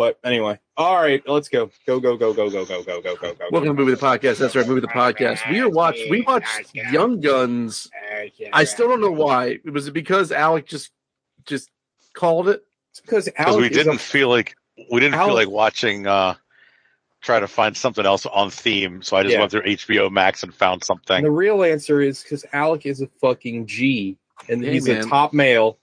But anyway, all right, let's go. Go, go, go, go, go, go, go, go, go, go. Welcome to Movie the Podcast. That's right, Movie the Podcast. We are watch we watched Young Guns. I still don't know why. Was it because Alec just just called it? It's because because Alec we didn't a- feel like we didn't feel like watching uh try to find something else on theme so i just Yeah. went through hbo max and found something the real answer is because Alec is a fucking G, and Hey, he's man. a top male,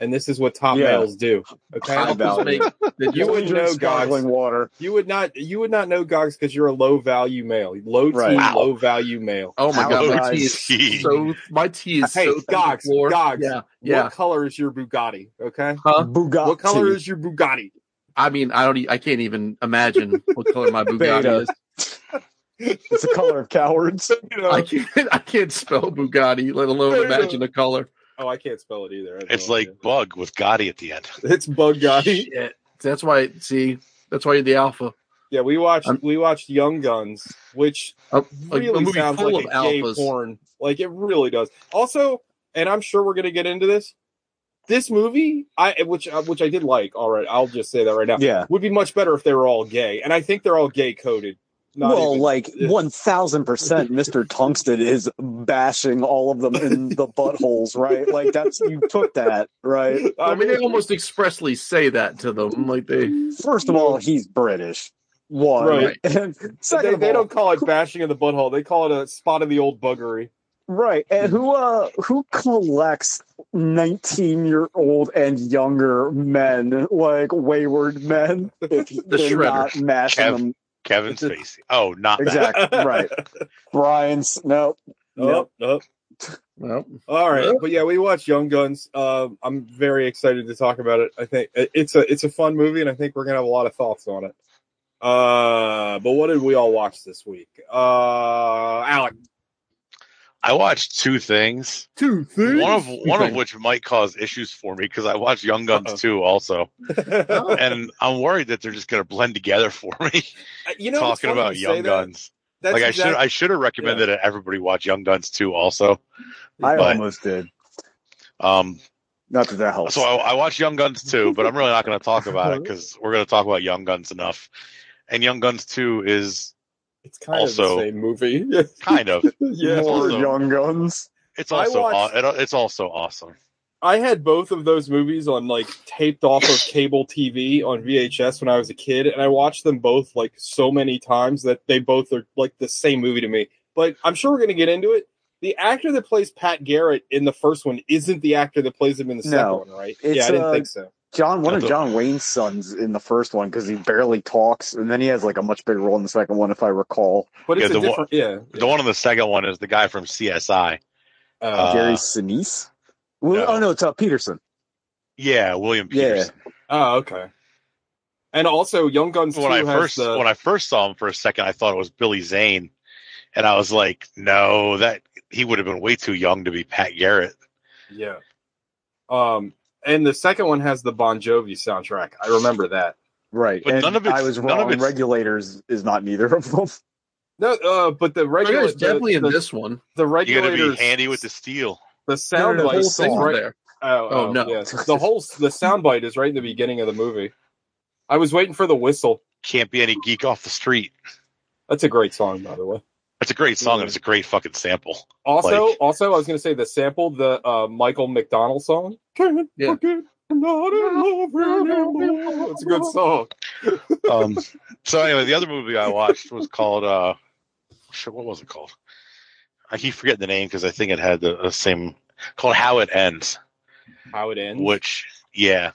and this is what top Yeah. males do. Okay, High value. You you wouldn't know, goggling water. You would not. You would not know Gogs because you're a low value male, low T, Right. Wow. low value male. Oh my god, my Outside tea is tea. so my tea is Hey, so thin Gogs. Gogs. Yeah, yeah. What color is your Bugatti? Okay, Huh? Bugatti. what color is your Bugatti? I mean, I don't. I can't even imagine what color my Bugatti is. It's the color of cowards. You know, I can't. I can't spell Bugatti, let alone Beta. imagine the color. Oh, I can't spell it either. It's like idea. bug with gotti at the end it's Bugatti. Shit. That's why. See, that's why you're the alpha. Yeah, we watched I'm- we watched Young Guns, which A, a- a really movie sounds full like of a gay alphas. porn. Like it really does. Also, and I'm sure we're gonna get into this. This movie, I which uh, which I did like. All right, I'll just say that right now. Yeah. Would be much better if they were all gay, and I think they're all gay coded. Not well, even- like one thousand percent, Mister Tungsten is bashing all of them in the buttholes, right? Like that's you took that, right? I mean, they almost expressly say that to them, like they. First of all, he's British. One, Right. and second they, of they all, don't call it bashing in the butthole. They call it a spot of the old buggery. right? And who, uh, who collects nineteen-year-old and younger men, like wayward men, if they're shredder. not mashing Kev. them? Kevin spacey oh not that. Exactly right. Brian's no, Oh, oh. Well, All right, Yeah. but yeah, we watched Young Guns. Um, I'm very excited to talk about it. I think it's a it's a fun movie, and I think we're gonna have a lot of thoughts on it. Uh, but what did we all watch this week? Uh, Alec, i watched two things two things. one of one of which might cause issues for me because i watched young guns Uh-oh. 2 also Uh, and i'm worried that they're just going to blend together for me you know, talking about you young that. guns That's like i exact- should i should have recommended that everybody watch young guns 2 also I But- almost did. um Not that that helps. So I, I watched Young Guns 2, but I'm really not going to talk about it because we're going to talk about Young Guns enough. And Young Guns 2 is it's kind also- of the same movie. kind of, yeah, More also- young guns. it's also, watched- aw- it, it's also awesome. I had both of those movies on like taped off of cable TV on VHS when I was a kid, and I watched them both like so many times that they both are like the same movie to me. But I'm sure we're gonna get into it. The actor that plays Pat Garrett in the first one isn't the actor that plays him in the second one, right? Yeah, I didn't uh, think so. John, one of John Wayne's sons in the first one because he barely talks, and then he has like a much bigger role in the second one, if I recall. But it's yeah, a the different, yeah. The one in the second one is the guy from CSI. Uh, Uh, Gary Sinise. Well, no. Oh no, it's uh, Petersen. Yeah, William Yeah. Petersen. oh, okay. And also, Young Guns When I has first the, when I first saw him for a second, I thought it was Billy Zane, and I was like, no, that he would have been way too young to be Pat Garrett. yeah. Um, and the second one has the Bon Jovi soundtrack. I remember that. Right. But and none of it's- I was none of wrong. Regulators is not neither of them. No, uh, but the regular, Regular's definitely the, in the, this one. the You got to be handy with the steel. the sound No, no, bite the whole is right. there. Oh, Oh, oh, no. yeah. the whole the sound bite is right in the beginning of the movie. I was waiting for the whistle. Can't be any geek off the street. That's a great song, by the way. It's a great song and it's a great fucking sample. Also, Like- also, I was going to say the sample, the uh, Michael McDonald song. Can't Yeah. forget, not in love anymore. It's a good song. Um, so anyway, the other movie I watched was called uh, shit, what was it called? I keep forgetting the name because I think it had the, the same called How It Ends, How it ends. which yeah,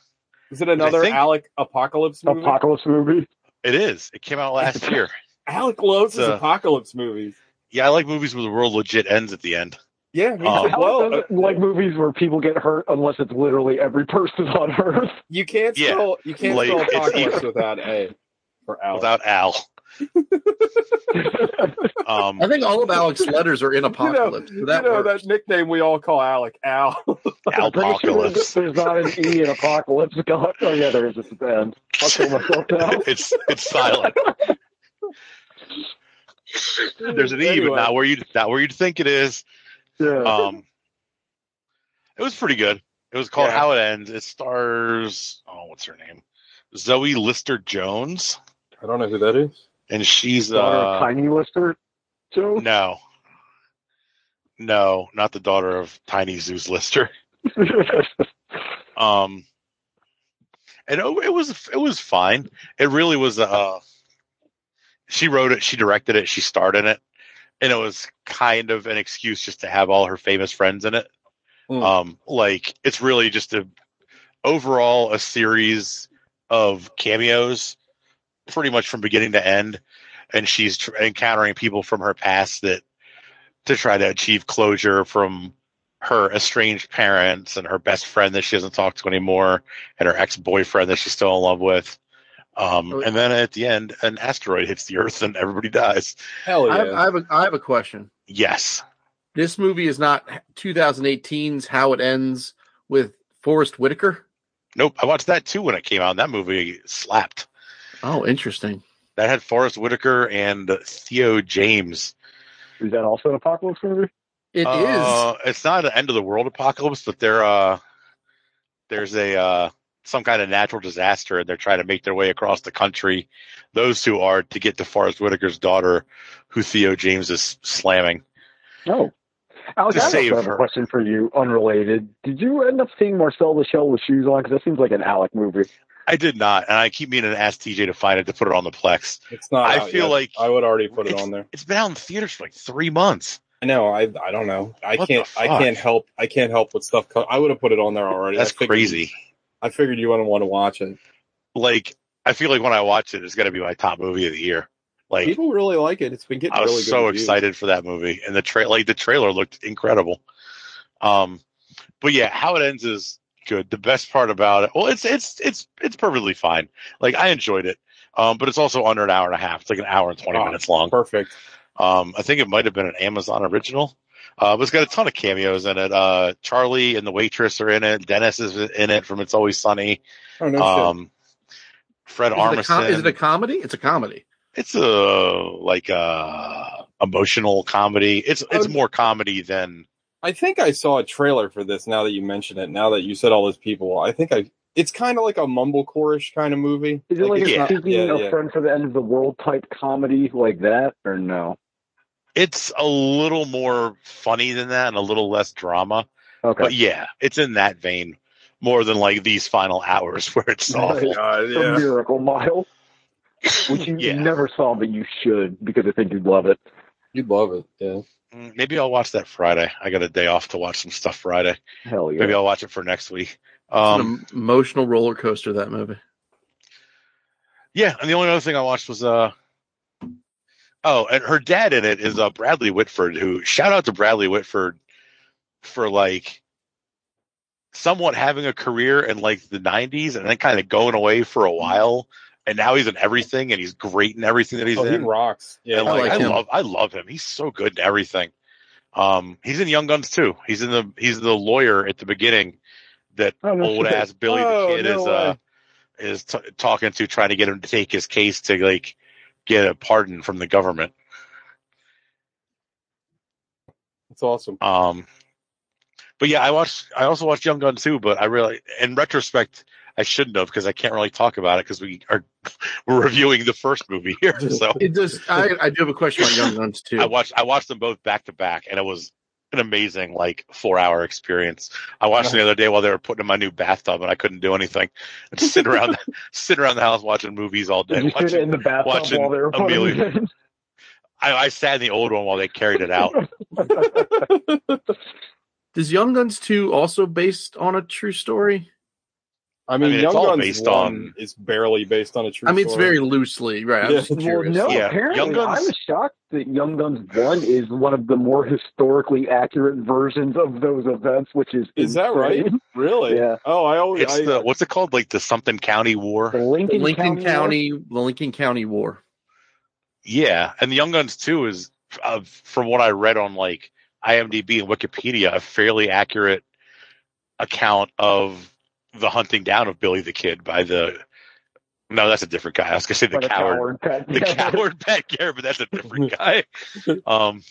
is it another think- Alec Apocalypse movie? Apocalypse movie. it is. It came out last year. Alec loves his apocalypse movies. Yeah, I like movies where the world legit ends at the end. Yeah, me Um. Well, uh, like movies where people get hurt unless it's literally every person on Earth. you can't Yeah. spell you can't Like, spell apocalypse without a or Alec. Without Al, um, I think all of Alec's letters are in You know, Apocalypse. so that you know that nickname we all call Alec Al. I'm sure there's not an E in Apocalypse. God, oh yeah, there is at the end. I'll kill myself now. it's it's silent. There's an E, Anyway. but not where you not where you'd think it is. Yeah. Um, it was pretty good. It was called Yeah. How It Ends. It stars oh, what's her name? Zoe Lister Jones, I don't know who that is. and she's Daughter of uh, Tiny Lister. Joe. no, no, not the daughter of Tiny Zeus Lister. Um, and it, it was it was fine. It really was. Uh, she wrote it, she directed it, she starred in it, and it was kind of an excuse just to have all her famous friends in it. Hmm. Um, like it's really just a overall a series of cameos, pretty much from beginning to end, and she's tr- encountering people from her past that to try to achieve closure from her estranged parents and her best friend that she doesn't talk to anymore and her ex-boyfriend that she's still in love with um, and then at the end an asteroid hits the earth and everybody dies Hell I, have, yeah! I have a I have a question. yes This movie is not 2018's How It Ends with Forest Whitaker. nope i watched that too when it came out and that movie slapped Oh, interesting. that had forest whitaker and theo james Is that also an apocalypse movie? It is. uh, it's not an end of the world apocalypse but they're uh there's a uh some kind of natural disaster and they're trying to make their way across the country those two are to get to forest whitaker's daughter who theo james is slamming No. Alex, To I save have her. a question for you, unrelated. Did you end up seeing Marcel the Shell with shoes on? Because that seems like an Alec movie. I did not, and I keep meaning to ask TJ to find it to put it on the Plex. It's not. I out feel yet. like I would already put it on there. It's been out in theaters for like three months. I know. I I don't know. I What can't. I can't help. I can't help with stuff. co- I would have put it on there already. That's I crazy. I figured you wouldn't want to watch it. Like, I feel like when I watch it, it's going to be my top movie of the year. Like, People really like it. It's been getting I was really good. so reviews. excited for that movie, and the tra- like the trailer looked incredible. Um, but yeah, how it ends is good. The best part about it, well, it's it's it's it's perfectly fine. Like I enjoyed it. Um, but it's also under an hour and a half. It's like an hour and twenty Oh, minutes long. Perfect. Um, I think it might have been an Amazon original. Uh, but it's got a ton of cameos in it. Uh, Charlie and the waitress are in it. Dennis is in it from It's Always Sunny. Oh no. Um, Fred is, it a Armisen. com- is it a comedy? It's a comedy. it's a like a emotional comedy. It's it's Oh. more comedy than I think I saw a trailer for this. Now that you mention it, now that you said all those people, I think I. It's kind of like a mumblecore-ish kind of movie. Is it like, it's a yeah, yeah, a yeah. friend for the end of the world type comedy like that, or no? It's a little more funny than that and a little less drama. Okay. But yeah, it's in that vein more than like these final hours where it's awful. God, The Miracle Mile, which you Yeah. never saw, but you should because I think you'd love it. you'd love it. Yeah. Mm, Maybe I'll watch that Friday. I got a day off to watch some stuff Friday. Hell yeah. Maybe I'll watch it for next week. It's Um, an emotional roller coaster. That movie. Yeah, and the only other thing I watched was uh oh, and her dad in it is uh Bradley Whitford, who shout out to Bradley Whitford for like somewhat having a career in like the nineties and then kind of going away for a while. And now he's in everything and he's great in everything that he's oh, he in. rocks. Yeah. and I like, like I love I love him. He's so good in everything. Um he's in Young Guns too. He's in the he's the lawyer at the beginning that Oh, no old shit. ass Billy Oh, the kid no is uh is t- talking to trying to get him to take his case to like get a pardon from the government. It's awesome. Um, but yeah, I watched. I also watched Young Gun too. But I really, in retrospect, I shouldn't have because I can't really talk about it because we are we're reviewing the first movie here. So It does. I, I do have a question on Young Guns too. I watched. I watched them both back to back, and it was an amazing like four hour experience. I watched it the other day while they were putting in my new bathtub, and I couldn't do anything. I just sit around, sit around the house watching movies all day. Did you sit Watching, in the bathtub watching while they were putting Amelia. it in? I, I sat in the old one while they carried it out. Does Young Guns two also based on a true story? I mean, mean, it's all Guns based on- is barely based on a true. I mean, it's story. very loosely, right? I'm Yeah. Well, Well, no, Yeah, apparently Young Guns- I was shocked that Young Guns 1 is one of the more historically accurate versions of those events, which is Is that right? really. Yeah. Oh, I always. It's I, the what's it called? Like the something county war. The Lincoln, Lincoln County, County, the Lincoln County War. Yeah, and the Young Guns too is, uh, from what I read on like IMDb and Wikipedia, a fairly accurate account of the hunting down of Billy the Kid by the. No, that's a different guy. I was gonna say the coward, Pat the coward Pat Garrett, but that's a different guy. Um,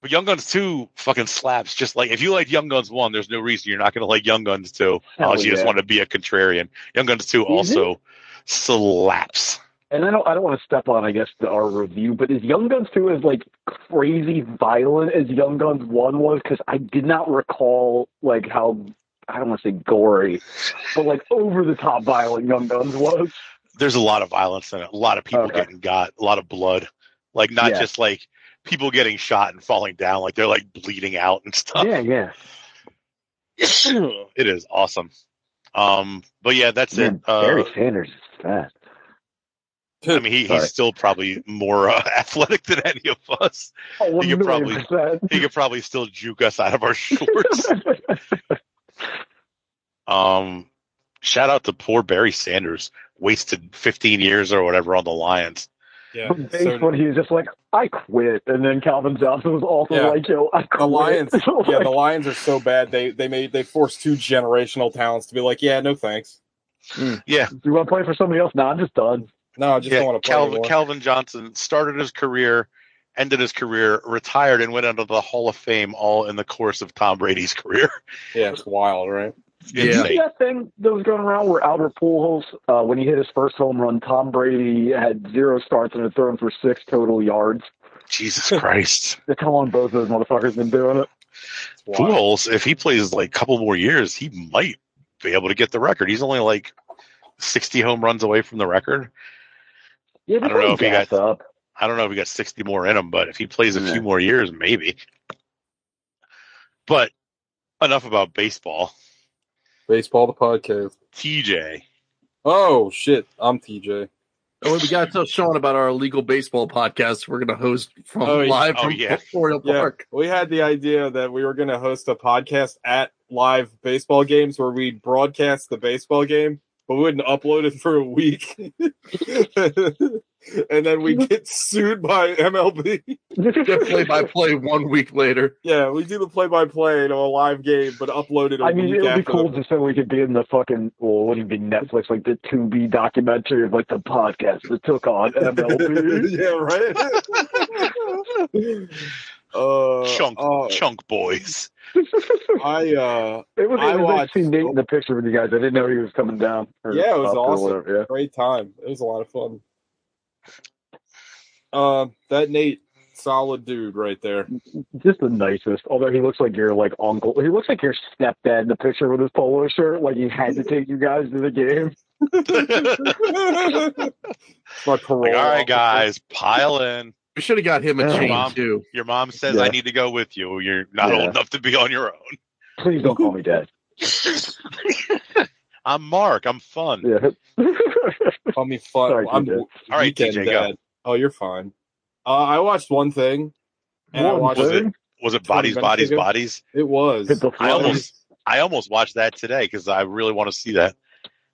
But Young Guns 2 fucking slaps. Just like if you like Young Guns 1, there's no reason you're not going to like Young Guns 2 Hell unless you just want to be a contrarian. Young Guns 2 also slaps. And I don't, I don't want to step on, I guess, the, our review, but is Young Guns 2 as like crazy violent as Young Guns 1 was? Because I did not recall like how I don't want to say gory, but like over the top violent Young Guns was. There's a lot of violence in it. A lot of people Okay. getting got. A lot of blood. Like not Yeah. just like people getting shot and falling down. Like they're like bleeding out and stuff. Yeah, yeah. it is awesome. Um, but yeah, that's it. Uh, Barry Sanders is fast. I mean, he, he's still probably more uh, athletic than any of us. Oh, You could probably- 1,000,000%. He could probably still juke us out of our shorts. um, shout out to poor Barry Sanders, wasted 15 years or whatever on the Lions. Yeah. So when he was just like, I quit, and then Calvin Johnson was also Yeah. like, Yo, I quit. the Lions, yeah, Like, the Lions are so bad. They they made they forced two generational talents to be like, yeah, no thanks. Yeah, Do you want to play for somebody else? Nah, I'm just done. No, I just yeah. don't want to play Calvin, anymore. Calvin Johnson started his career, ended his career, retired, and went into the Hall of Fame all in the course of Tom Brady's career. yeah, it's wild, right? It's Yeah. Did you see that thing that was going around where Albert Pujols, uh, when he hit his first home run, Tom Brady had zero starts and had thrown for six total yards. Jesus Christ. That's how long both of those motherfuckers been doing it. It's. Pujols, if he plays like a couple more years, he might be able to get the record. He's only like 60 home runs away from the record. Yeah, I don't know if he got- up. I don't know if he got 60 more in him, but if he plays a Yeah. few more years, maybe. But enough about baseball. Baseball the podcast. TJ. Oh shit, I'm TJ. Oh, we got to tell Sean about our illegal baseball podcast we're going to host from Oh, live Oh, from yeah. Memorial Yeah, Park. we had the idea that we were going to host a podcast at live baseball games where we'd broadcast the baseball game, but we wouldn't upload it for a week. and then we get sued by MLB. Get play by play one week later. Yeah, we do the play by play in a live game, but upload it a I mean, week it would be cool just so we could be in the fucking, well, it wouldn't be Netflix, like the 2B documentary of like the podcast that took on MLB. yeah, right. uh, Chunk, uh, chunk boys. I uh, It was, I it was watched- to see Nate in the picture with you guys. I didn't know he was coming down. or Yeah, it was awesome. whatever, great time. It was a lot of fun. Uh, that Nate, solid dude right there. Just the nicest. Although he looks like your like uncle. He looks like your stepdad in the picture with his polo shirt. Like he had to take you guys to the game. My parole. Like, all right, officer. guys, pile in. We should have got him a Oh, chain Mom. too. Your mom says Yeah. I need to go with you. You're not Yeah. old enough to be on your own. Please don't call me dad. I'm Mark. I'm fun. Yeah. Call me fun. Sorry, I'm All right, weekend TJ, go. Oh, you're fine. Uh, I watched one thing, and I watched Was it- Was it bodies, bodies, ago? bodies? It was. I almost, I almost watched that today because I really want to see that.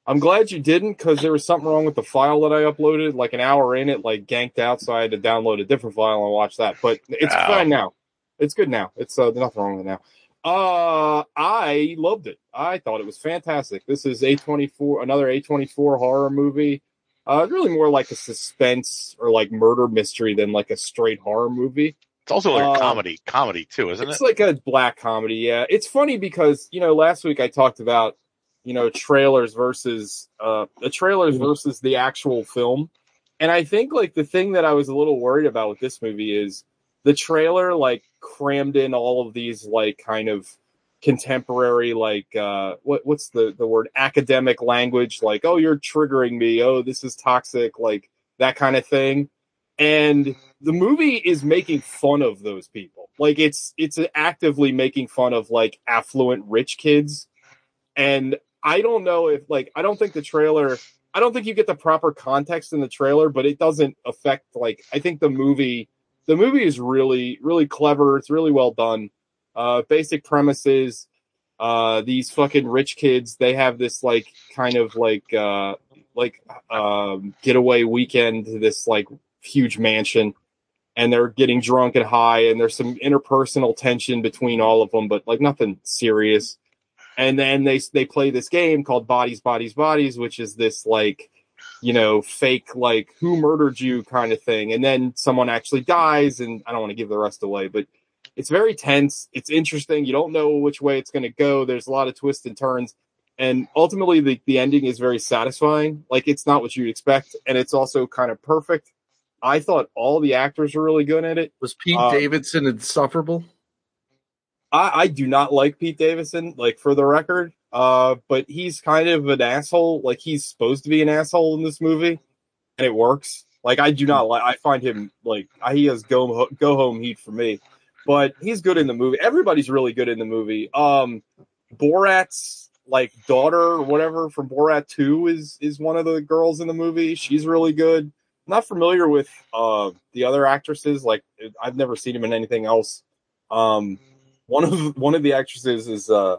I'm glad you didn't because there was something wrong with the file that I uploaded. Like an hour in, it like ganked out, so I had to download a different file and watch that. But it's fine now. It's good now. It's uh, nothing wrong with it now. Uh, I loved it. I thought it was fantastic. This is A24, another A24 horror movie. Uh, really more like a suspense or like murder mystery than like a straight horror movie. It's also like Uh, a comedy, comedy too, isn't it's it? It's like a black comedy. Yeah, it's funny because you know last week I talked about you know trailers versus uh the trailers versus the actual film, and I think like the thing that I was a little worried about with this movie is the trailer like crammed in all of these like kind of contemporary like uh what what's the the word? Academic language like oh you're triggering me. Oh this is toxic like that kind of thing. And the movie is making fun of those people. Like it's it's actively making fun of like affluent rich kids. And i don't know if like i don't think the trailer i don't think you get the proper context in the trailer but it doesn't affect like i think the movie the movie is really really clever. It's really well done. Uh basic premises uh these fucking rich kids they have this like kind of like uh like um getaway weekend to this like huge mansion. And they're getting drunk and high and there's some interpersonal tension between all of them but like nothing serious and then they they play this game called bodies bodies bodies which is this like you know fake like who murdered you kind of thing and then someone actually dies and i don't want to give the rest away but it's very tense. It's interesting. You don't know which way it's going to go. There's a lot of twists and turns, and ultimately the the ending is very satisfying. Like it's not what you'd expect, and it's also kind of perfect. I thought all the actors were really good at it. Was Pete Uh, Davidson insufferable? I, I do not like Pete Davidson, like for the record. Uh, but he's kind of an asshole. Like he's supposed to be an asshole in this movie, and it works. Like I do not like. I find him like he has go go home heat for me. But he's good in the movie. Everybody's really good in the movie. Um, Borat's like daughter or whatever from Borat Two is is one of the girls in the movie. She's really good. I'm not familiar with uh the other actresses. Like I've never seen him in anything else. Um, one of one of the actresses is uh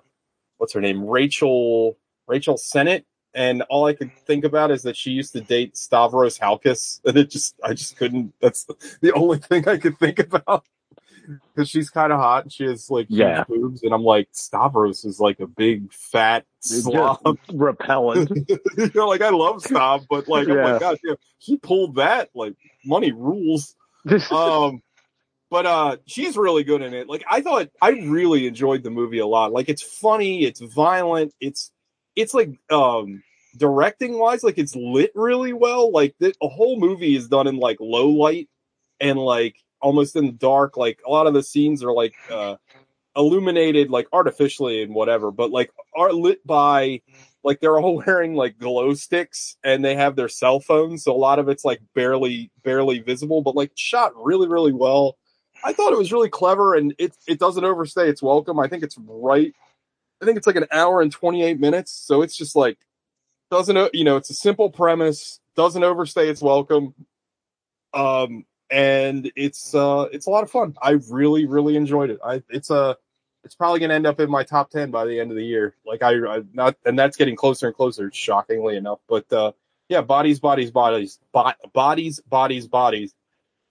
what's her name? Rachel rachel sennott. And all i could think about is that she used to date stavros halkias. And it just i just couldn't that's the only thing i could think about. Because she's kind of hot and she has like huge Yeah. boobs. And i'm like stavros is like a big fat slob. repellent. you know like i love stav but like Yeah. like god damn he pulled that like money rules. Um but uh she's really good in it. Like i thought i really enjoyed the movie a lot. Like it's funny it's violent it's it's like um directing wise like it's lit really well. Like the a whole movie is done in like low light and like almost in the dark. Like a lot of the scenes are like uh illuminated like artificially and whatever but like are lit by like they're all wearing like glow sticks and they have their cell phones so a lot of it's like barely barely visible but like shot really really well i thought it was really clever and it it doesn't overstay its welcome. I think it's right i think it's like an hour and 28 minutes so it's just like doesn't you know it's a simple premise doesn't overstay its welcome um and it's uh it's a lot of fun. I really really enjoyed it. I it's a it's probably going to end up in my top 10 by the end of the year. Like i i not and that's getting closer and closer shockingly enough but uh yeah bodies bodies bodies bo- bodies bodies bodies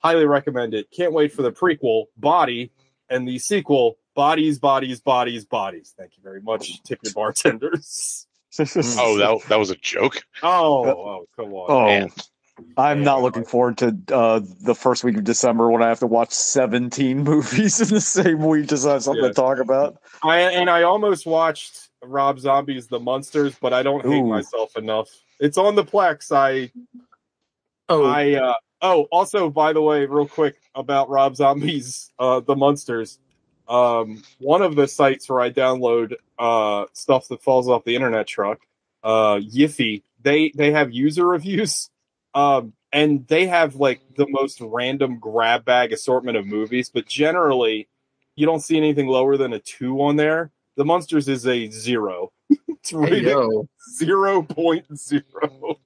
highly recommend it can't wait for the prequel body and the sequel bodies bodies bodies bodies thank you very much tip your bartenders Oh, that that was a joke. oh oh come on Oh, Man. I'm Yeah, not looking forward to uh, the first week of December when I have to watch 17 movies in the same week just to have something Yes. to talk about. I and I almost watched Rob Zombie's The Monsters, but I don't hate Ooh. myself enough. It's on the Plex. I Oh, I uh oh also by the way, real quick about Rob Zombie's uh The Monsters. Um one of the sites where I download uh stuff that falls off the internet truck, uh Yiffy, they they have user reviews. Um and they have like the most random grab bag assortment of movies, but generally you don't see anything lower than a two on there. The Monsters is a zero. it's hey, rated yo. zero point zero.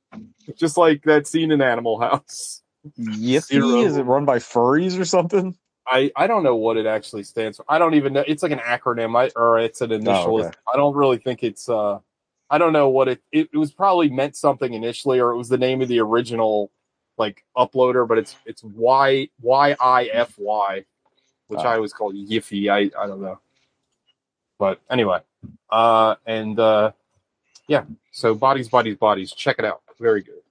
Just like that scene in Animal House. Yiffy? Zero. Is it run by furries or something? I, I don't know what it actually stands for. I don't even know. It's like an acronym, I, or it's an initial. Oh, okay. I don't really think it's. uh I don't know what it, it. It was probably meant something initially, or it was the name of the original like uploader, but it's it's Y Y I F Y, which Ah. I always call Yiffy. I I don't know. But anyway, uh, and uh, yeah. So bodies, bodies, bodies. Check it out. Very good.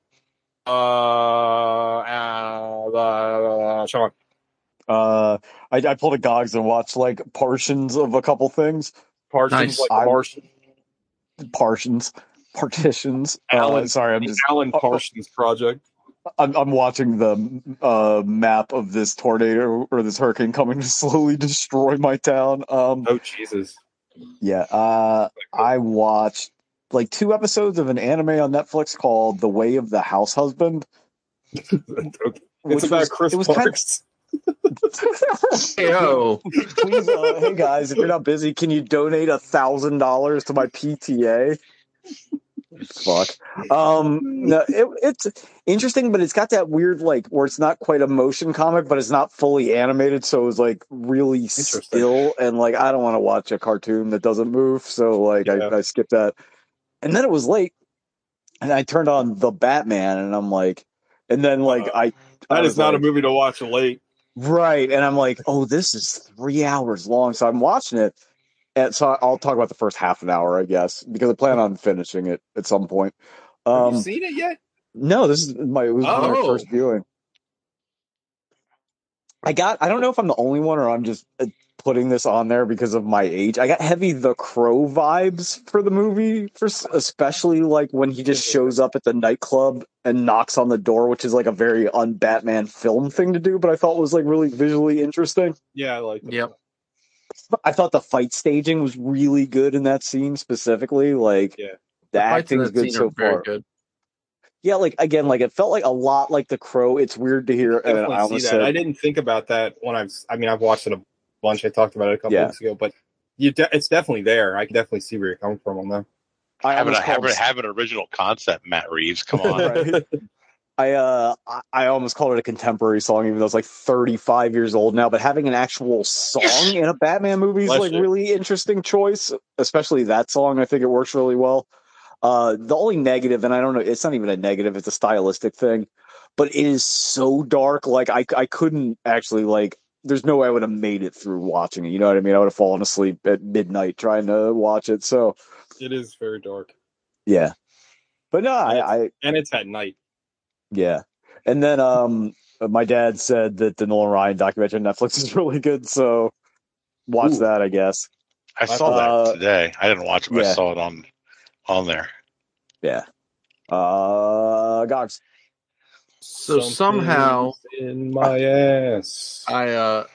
Uh, uh, uh Sean. Uh, I, I pulled a Gogs and watched like portions of a couple things. Parsons, Nice. like I- the Martian. Partitions. Partitions. Uh, Alan- sorry, I'm just Alan oh. Parsons project. I'm, I'm watching the uh, map of this tornado or this hurricane coming to slowly destroy my town. Um, Oh Jesus! yeah, uh, I watched like two episodes of an anime on Netflix called The Way of the House Husband. Okay. which It's about was- Chris It was kind Parks. Hey, yo. Please, uh, hey guys, if you're not busy, can you donate a thousand dollars to my PTA? Fuck. Um, no, it, it's interesting, but it's got that weird like where it's not quite a motion comic, but it's not fully animated, so it was like really still. And like, I don't want to watch a cartoon that doesn't move, so like, Yeah. I, I skipped that. And then it was late, and I turned on the Batman, and I'm like, and then like Uh, I. I That was is not like, a movie to watch late. Right. And I'm like, oh, this is three hours long. So I'm watching it. And so I'll talk about the first half an hour, I guess, because I plan on finishing it at some point. Have Um, you seen it yet? no, this is my, it was my Oh. first viewing. I got, I don't know if I'm the only one or I'm just, uh, putting this on there because of my age. I got heavy The Crow vibes for the movie, for especially like when he just shows up at the nightclub and knocks on the door, which is like a very un-Batman film thing to do, but I thought was like really visually interesting. Yeah, I like that. Yep. I thought the fight staging was really good in that scene specifically. Like, Yeah. the, fights in acting's good so far. good. Yeah, like again, like it felt like a lot like The Crow. It's weird to hear. And I see almost that. said, I didn't think about that when I've. I mean, I've watched it a bunch. I talked about it a couple Yeah. weeks ago, but you, de- it's definitely there. I can definitely see where you're coming from on that. I Have, an, almost have, called an, have an original concept, Matt Reeves. Come on. Right. I uh I- I almost called it a contemporary song, even though it's like 35 years old now. But having an actual song in a Batman movie is Bless like you. really interesting choice, especially that song. I think it works really well. Uh, the only negative, and I don't know, it's not even a negative; it's a stylistic thing. But it is so dark. Like I I couldn't actually like. There's no way I would have made it through watching it. You know what I mean? I would have fallen asleep at midnight trying to watch it. So It is very dark, yeah. But no, I, I and it's at night. Yeah. And then um my dad said that the Nolan Ryan documentary on Netflix is really good, so watch Ooh. that, I guess. I saw Uh, that today. I didn't watch it, but I saw it on on there. Yeah. Uh Gogs. So somehow- in my ass. I uh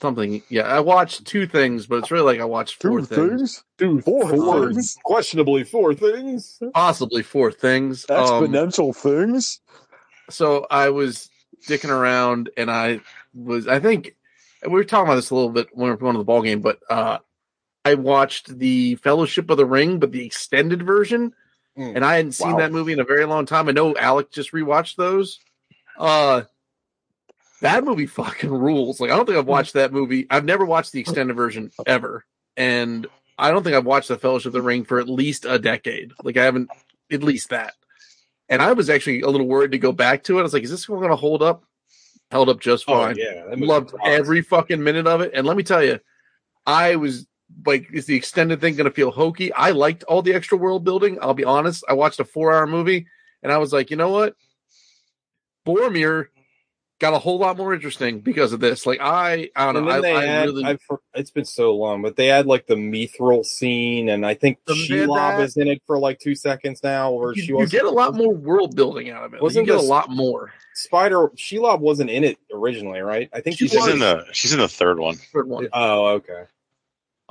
something yeah, I watched two things, but it's really like I watched four things. Dude, Four four, things? questionably four things. Possibly four things. Um, Exponential things. so I was dicking around and I was I think we were talking about this a little bit when we were going to the ball game, but uh I watched the Fellowship of the Ring, but the extended version, Mm. and I hadn't seen Wow. that movie in a very long time. I know Alec just rewatched those. Uh that movie fucking rules. Like I don't think I've watched that movie. I've never watched the extended version ever. And I don't think I've watched the Fellowship of the Ring for at least a decade. Like I haven't at least that. And I was actually a little worried to go back to it. I was like, is this one gonna hold up? Held up just Oh fine. yeah, that Loved rocks. every fucking minute of it. And let me tell you, I was like, is the extended thing going to feel hokey? I liked all the extra world building. I'll be honest. I watched a four hour movie and I was like, you know what? Boromir got a whole lot more interesting because of this. Like, I, I don't And know. I, they I had, really, I've, for- it's been so long, but they had like the Mithril scene, and I think The Shelob is in it for like two seconds now, where you, she you get a lot more world building out of it. Like, Wasn't you get a lot more. Spider Shelob wasn't in it originally, right? I think She she's She's was. in the she's in the third one. Third one. Oh, okay.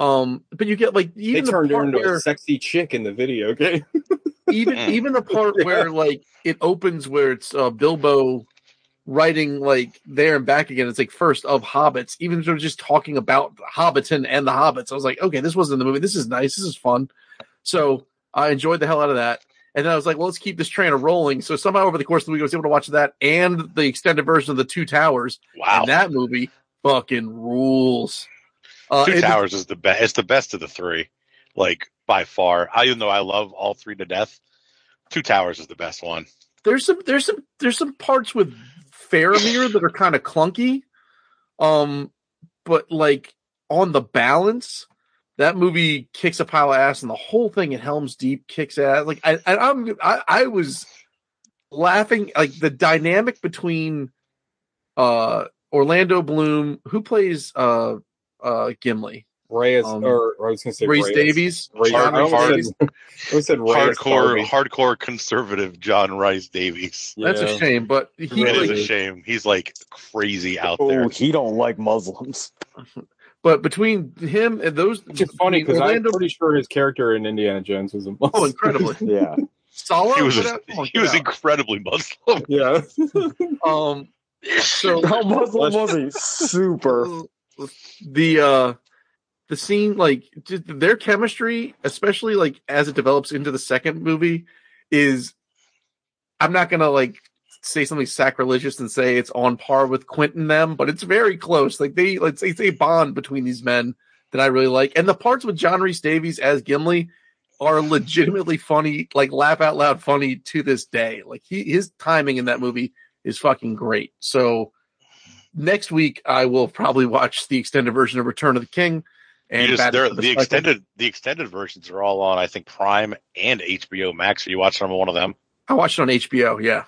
Um, but you get like They even the turned her part into where, a sexy chick in the video game. even Mm. even the part Yeah. where like it opens where it's uh, Bilbo writing like there and back again. It's like first of hobbits, even if they're just talking about Hobbiton and the hobbits. I was like, okay, this wasn't the movie. This is nice. This is fun. So I enjoyed the hell out of that. And then I was like, well, let's keep this train rolling. So somehow over the course of the week, I was able to watch that and the extended version of the Two Towers. Wow. And that movie fucking rules. Uh, Two Towers is the best. It's the best of the three, like by far. I, even though I love all three to death, Two Towers is the best one. there's some there's some there's some parts with Faramir that are kind of clunky. Um, but like on the balance, that movie kicks a pile of ass, and the whole thing at Helm's Deep kicks ass. Like I, I I'm I, I was laughing like the dynamic between uh Orlando Bloom, who plays uh uh Gimli, Reyes, Um, or I was going to say Reese Reyes. Davies, Reyes. Hard- I almost hard- said, I said Reyes hardcore, Darby. hardcore conservative John Rhys Davies. That's a shame, but he It Really? is a shame. He's like crazy out Oh, there. he don't like Muslims. but between him and those, Which is funny because I'm pretty sure his character in Indiana Jones was a Muslim. oh, incredibly. Yeah. Sallah, He was a- out- he was incredibly Muslim. yeah. um so How Muslim was he? Super. The uh the scene like their chemistry especially like as it develops into the second movie is i'm not gonna like say something sacrilegious and say it's on par with quentin them but it's very close. Like they say it's a bond between these men that i really like. And the parts with john rhys davies as gimli are legitimately funny like laugh out loud funny to this day. Like he his timing in that movie is fucking great. So next week I will probably watch the extended version of Return of the King. You just, Battle the extended the extended versions are all on I think Prime and HBO Max. Are you watching on one of them? I watched it on HBO. Yeah.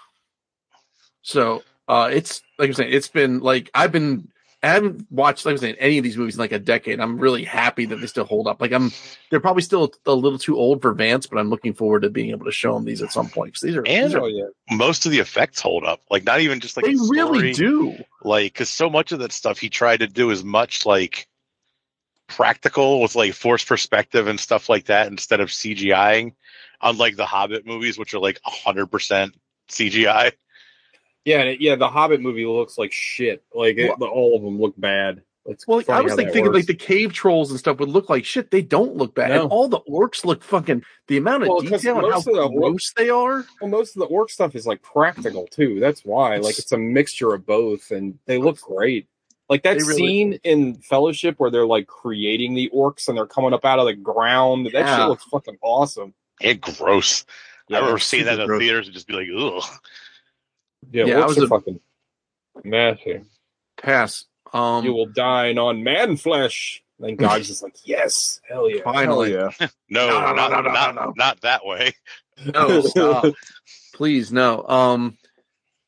So uh, it's like I'm saying, it's been like I've been I haven't watched, like I was saying, any of these movies in like a decade. I'm really happy that they still hold up. Like I'm, they're probably still a little too old for Vance, but I'm looking forward to being able to show them these at some point. these are, And- these are. Most of the effects hold up. Like not even just like they the really do. like because so much of that stuff he tried to do is much like practical with like forced perspective and stuff like that instead of CGIing, unlike the Hobbit movies, which are like hundred percent CGI. Yeah, it, yeah. The Hobbit movie looks like shit. Like it, the, all of them look bad. It's Well, I was like that thinking like the cave trolls and stuff would look like shit. They don't look bad. No. And all the orcs look fucking the amount of Well, 'cause detail and how most of the orc- gross they are. Well, most of the orc stuff is like practical too. That's why. Like it's a mixture of both, and they look great. Like that really- scene in Fellowship where they're like creating the orcs and they're coming up out of the ground. That shit looks fucking awesome. And gross. I remember seeing that in gross. theaters and just be like, ugh. Yeah, Yeah, I was are a- fucking nasty. Pass. Um, you will dine on man flesh. And God's just like, yes, hell yeah. finally. Hell yeah. No, No, no, not, no, no, not, no, no. not that way. No, stop. Please, no. Um,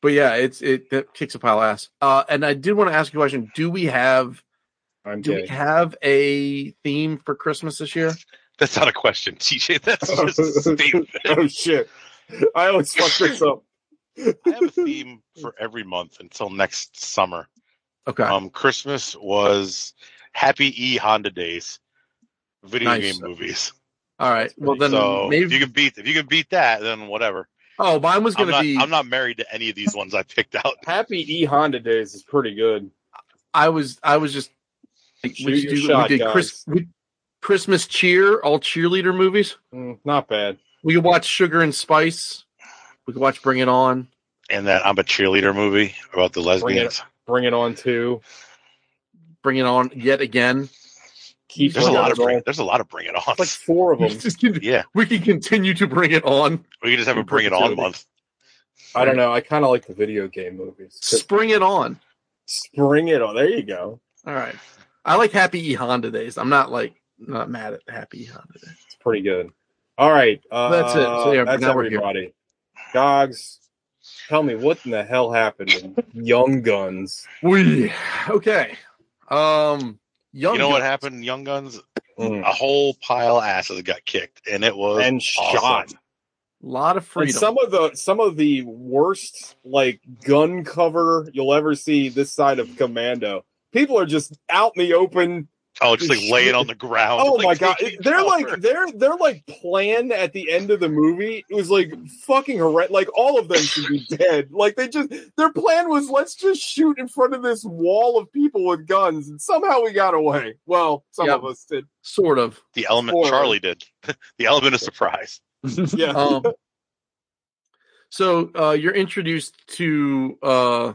but yeah, it's it that kicks a pile of ass. Uh, and I did want to ask you a question. Do we have I'm do we have a theme for Christmas this year? That's not a question, TJ. That's just a statement. oh shit! I always fuck this up. I have a theme for every month until next summer. Okay. Um, Christmas was Happy E Honda Days, video Nice. game movies. All right. Well then so if you can beat if you can beat that, then whatever. Oh, mine was gonna be I'm not married to any of these ones I picked out. Happy E Honda Days is pretty good. I was I was just like, Shoot we, your do, shot, we did Chris, we, Christmas cheer, all cheerleader movies. Mm, not bad. We could watch Sugar and Spice. We could watch Bring It On. And that I'm a cheerleader movie about the Bring it- lesbians. Bring it on too. Bring It On yet again. Keep There's a lot of bring, on. there's a lot of bring it on. It's like four of them. Just can- yeah, we can continue to bring it on. we can just have a bring it on month. I don't know. I kind of like the video game movies. Spring it on. Spring it on. There you go. All right. I like Happy E Honda Days. I'm not like not mad at Happy E Honda Days. It's pretty good. All right. Uh, That's it. So, yeah, that's now we're here. everybody. Gogs, tell me what in the hell happened in Young Guns? We okay. Um Young you know what Guns. happened, Young Guns? Mm. A whole pile of asses got kicked, and it was And awesome. shot. A lot of And freedom. some of the some of the worst like gun cover you'll ever see this side of Commando. People are just out in the open. Oh, just like Shit. laying on the ground. Oh like, my god, they're cover. like they're they're like plan at the end of the movie. It was like fucking horrendous. Like all of them should be dead. Like they just their plan was let's just shoot in front of this wall of people with guns, and somehow we got away. Well, some Yep. of us did. sort of. the element Spoiler. Charlie did. the element of surprise. Yeah. Um so uh you're introduced to uh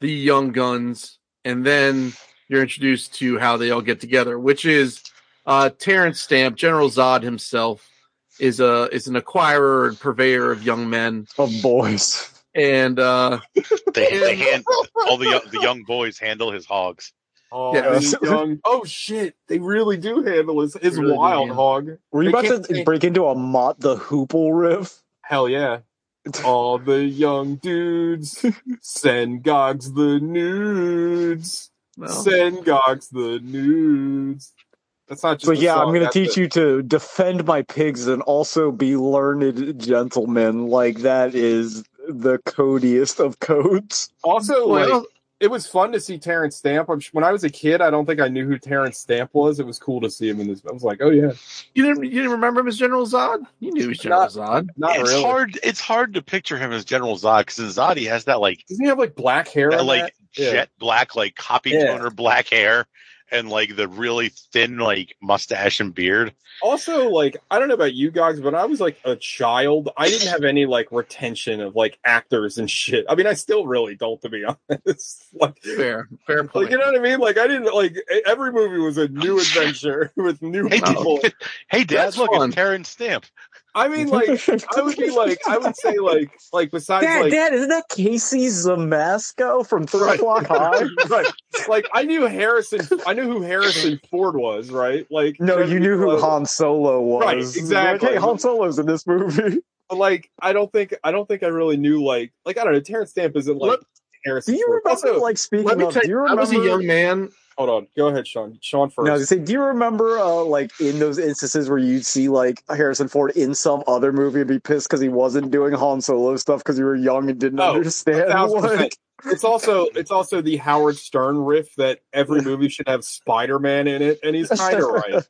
the young guns and then you're introduced to how they all get together, which is uh Terence Stamp, General Zod himself, is a is an acquirer and purveyor of young men. of boys. And uh They, they hand all the young, the young boys handle his hogs. Oh, Yeah. and young- oh shit! They really do handle his, his really wild handle- hog. Were you They about to say- break into a Mott the Hoople riff? Hell yeah! All the young dudes send Gogs the nudes. Well, Send Gogs the nudes. That's not just. So a yeah, I'm gonna teach a- you to defend my pigs and also be learned gentlemen. Like that is the codiest of codes. Also, well, like, it was fun to see Terence Stamp. I'm, when I was a kid, I don't think I knew who Terence Stamp was. It was cool to see him in this. I was like, oh yeah, you didn't you didn't remember him as General Zod? You knew he was General Not- Zod. not it's really. hard. It's hard to picture him as General Zod because Zod he has that like Doesn't he have like black hair? that like that? Yeah. jet black like copy Yeah. toner black hair and like the really thin like mustache and beard. Also, like, I don't know about you guys, but I was like a child. I didn't have any like retention of like actors and shit. I mean, I still really don't, to be honest. like, Fair, fair like you know what I mean? Like, I didn't like every movie was a new adventure with new Hey, people. Hey, Dad, That's look, fun. it's Terence Stamp. I mean, like, I would be like, I would say like, like besides Dad, like, Dad, isn't that Casey Siemaszko from Three Right. O'clock High? right, like I knew Harrison. I knew who Harrison Ford was, right? Like, No, you knew who Han Solo was. Right, exactly. Like, hey, Han Solo's in this movie. But like I don't think I don't think I really knew like like I don't know Terence Stamp isn't like Harrison. Do you Ford. remember, Also, like, speaking Let me of, tell do you you, I was a young man. Hold on. Go ahead, Sean. Sean first. No, I say, do you remember, uh, like, in those instances where you'd see, like, Harrison Ford in some other movie and be pissed because he wasn't doing Han Solo stuff because you were young and didn't Oh, understand? thousand Like. It's also it's also the Howard Stern riff that every movie should have Spider Man in it, and he's kind of right.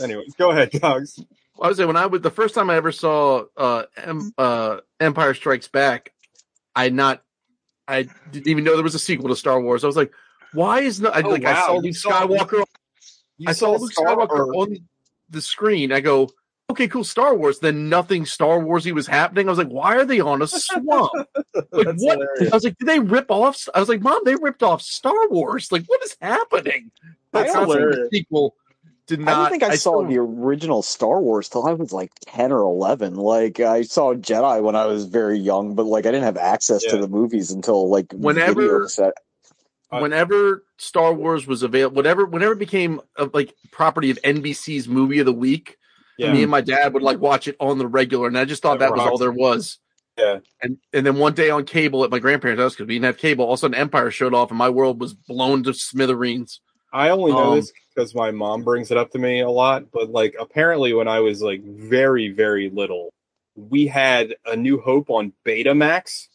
Anyways, go ahead, dogs. I was say when I was the first time I ever saw uh, em, uh, Empire Strikes Back, I not I didn't even know there was a sequel to Star Wars. I was like, why is not I, Oh, like I saw Luke Skywalker You I saw Luke Skywalker on the screen. I go, okay, cool, Star Wars. Then nothing Star Warsy was happening. I was like, why are they on a swamp? like what? hilarious. I was like, did they rip off? I was like, mom, they ripped off Star Wars. Like, what is happening? That's the sequel did I don't think I, saw still- the original Star Wars till I was like ten or eleven. Like I saw Jedi when I was very young, but like I didn't have access to the movies until like Whenever- whenever Star Wars was available, whatever, whenever it became uh, like property of NBC's movie of the week, Yeah. me and my dad would like watch it on the regular, and I just thought That that was all there was. Yeah. And and then one day on cable at my grandparents' house because we didn't have cable, all of a sudden Empire showed off, and my world was blown to smithereens. I only know Um, this because my mom brings it up to me a lot, but like apparently when I was like very, very little, we had a New Hope on Betamax,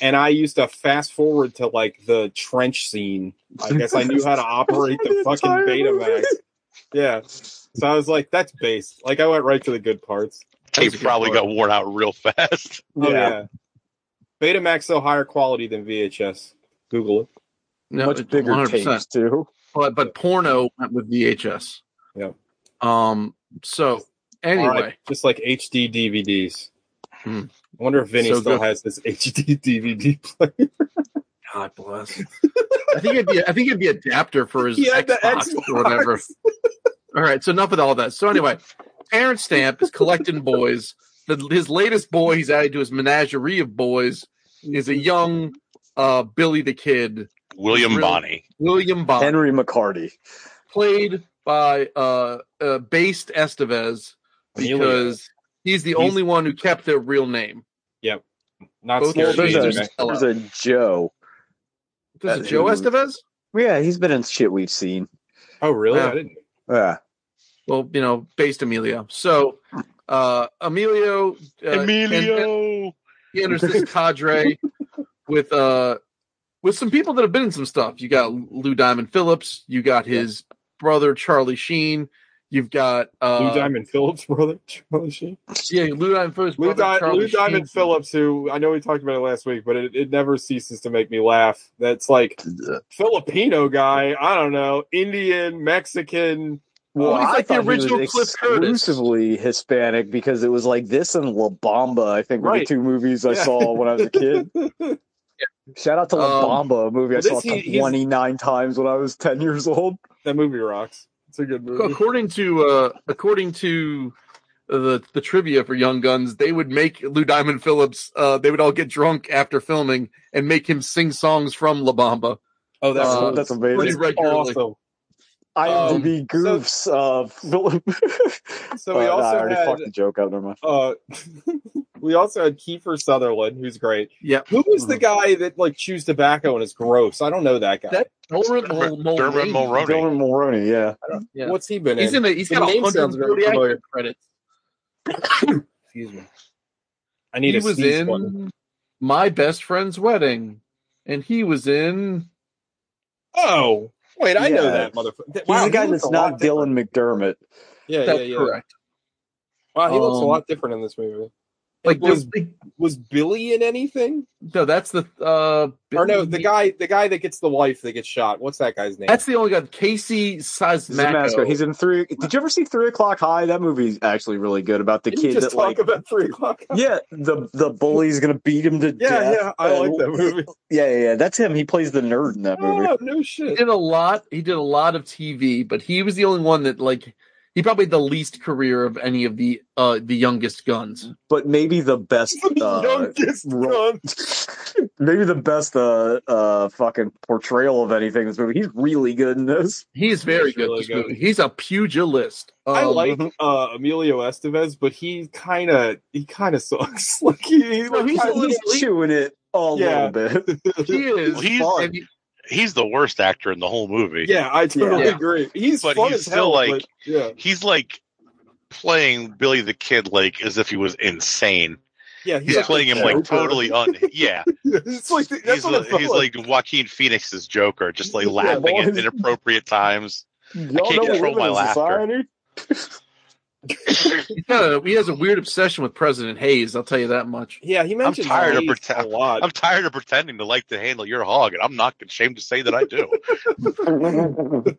and I used to fast forward to like the trench scene. I guess I knew how to operate the The fucking entire Betamax. Yeah. So I was like, that's base. Like I went right to the good parts. That was Tape probably part. got worn out real fast. Oh, Yeah. Betamax though higher quality than VHS. Google it. No, Much bigger 100%. tapes too. But but porno went with VHS. Yeah. Um. So anyway, All right, just like HD DVDs. Hmm. I wonder if Vinny So still good. has this HD DVD player. God bless. I think it'd be I think it'd be adapter for his He had Xbox, or whatever. All right, so enough with all that. So anyway, Terence Stamp is collecting boys. The, his latest boy he's added to his menagerie of boys is a young uh, Billy the Kid, William Really? Bonney. William Bonney, Henry McCarty. played by uh, uh, Based Estevez because he's the He's- only one who kept their real name. Yep. Not Both scared. There's James a, and there's a Joe. This is Uh, Joe who- Estevez. Yeah, he's been in shit we've seen. Oh, really? Wow. I didn't. Yeah. Well, you know, based Emilio. So uh, Emilio, uh, and- and- Emilio. he enters this cadre with uh with some people that have been in some stuff. You got Lou Diamond Phillips, you got his brother Charlie Sheen, you've got uh Lou Diamond Phillips, brother. Charlie Sheen. yeah, Lou Diamond Phillips, Lou, brother Di- Lou Diamond Sheen. Phillips, who I know we talked about it last week, but it, it never ceases to make me laugh. That's like Filipino guy. I don't know, Indian, Mexican. Well, he's I like the thought he was original Cliff Curtis. exclusively Hispanic because it was like this and La Bamba. I think were Right. the two movies I Yeah. saw when I was a kid. Shout out to La Um, Bamba, a movie I saw he- 29 times when I was 10 years old. that movie rocks. It's a good movie. According to uh according to the the trivia for Young Guns, they would make Lou Diamond Phillips. Uh, they would all get drunk after filming and make him sing songs from La Bamba. Oh, that's Uh, That's amazing. regularly. awesome. IMDb Um, goofs of Philip. So we But, nah, also I already had fucked the joke up. Never mind. uh, we also had Kiefer Sutherland, who's great. Yeah. Who was the guy that like chews tobacco and is gross? I don't know that guy. That Dermot Dermot- Mul- Dermot Mulroney. Mulroney. Dylan Mulroney, yeah. Yeah. What's he been He's in? in a, he's The got name sounds very familiar. credits. Excuse me. I need He a was in button. My Best Friend's Wedding, and he was in. Oh, wait, I know that motherfucker. He's Wow, the guy he that's not Dylan McDermott. Yeah, That's yeah, yeah. correct. Wow, he looks a Um, lot different in this movie. Like was was was Billy in anything? no, that's the uh. Or no, the guy, the guy that gets the wife that gets shot. What's that guy's name? That's the only guy. Casey He's a mascot. Siemaszko. He's in three. Did you ever see Three O'clock High? That movie's actually really good about the Didn't kid just that talk like. about three o'clock. Yeah, the the bully's gonna beat him to Yeah, death. yeah, I like that movie. Yeah, yeah, yeah. That's him. He plays the nerd in that movie. Oh, no He did a lot. He did a lot of TV, but he was the only one that like he probably had the least career of any of the uh the youngest guns. But maybe the best. Uh, Youngest ro- gun. maybe the best uh uh fucking portrayal of anything in this movie. He's really good in this. He's very He's good. really this good. movie. He's a pugilist. I Um, like uh, Emilio Estevez, but he kind of he kind of sucks. like he, No, he's a kinda- little- He's chewing it a Yeah. little bit. He is. Well, he's- and he- He's the worst actor in the whole movie. Yeah, I totally Yeah. agree. He's But fun he's as still, hell, like- but, yeah, He's like playing Billy the Kid like as if he was insane. yeah, He's like playing the him like totally un. Yeah, it's like that's he's what it like, he's like Joaquin Phoenix's Joker, just like Yeah, laughing at inappropriate times. Y'all can't control my live in a laughter. Society. he's a- he has a weird obsession with President Hayes. I'll tell you that much. Yeah, he mentions tired of Hayes pretend- a lot. I'm tired of pretending to like to handle your hog, and I'm not ashamed to say that I do.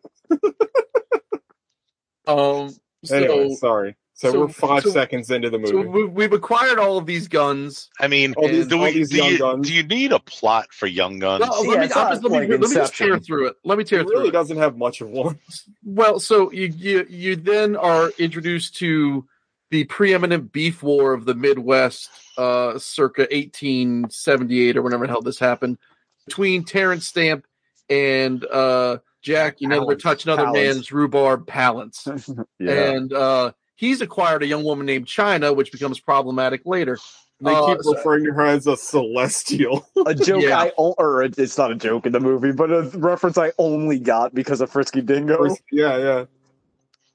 Um. So, anyway, sorry. So, so- we're five so- seconds into the movie. so we, we've acquired all of these guns. I mean, all these, do all we? these Do young you, guns. do you need a plot for Young Guns? Well, Yeah, let me, it's I'm not just- let me, let me just tear through it. Let me tear it through really it. doesn't have much of one. Well, so you, you you then are introduced to the preeminent beef war of the Midwest, uh, circa 1878 or whenever the hell this happened, between Terence Stamp and uh, Jack. You never Palance. touch another Palance. man's rhubarb Palance, yeah. and uh, he's acquired a young woman named China, which becomes problematic later. They Uh, keep so- referring to her as a celestial. a joke Yeah. I o- or it's not a joke in the movie, but a reference I only got because of Frisky Dingo. yeah, yeah,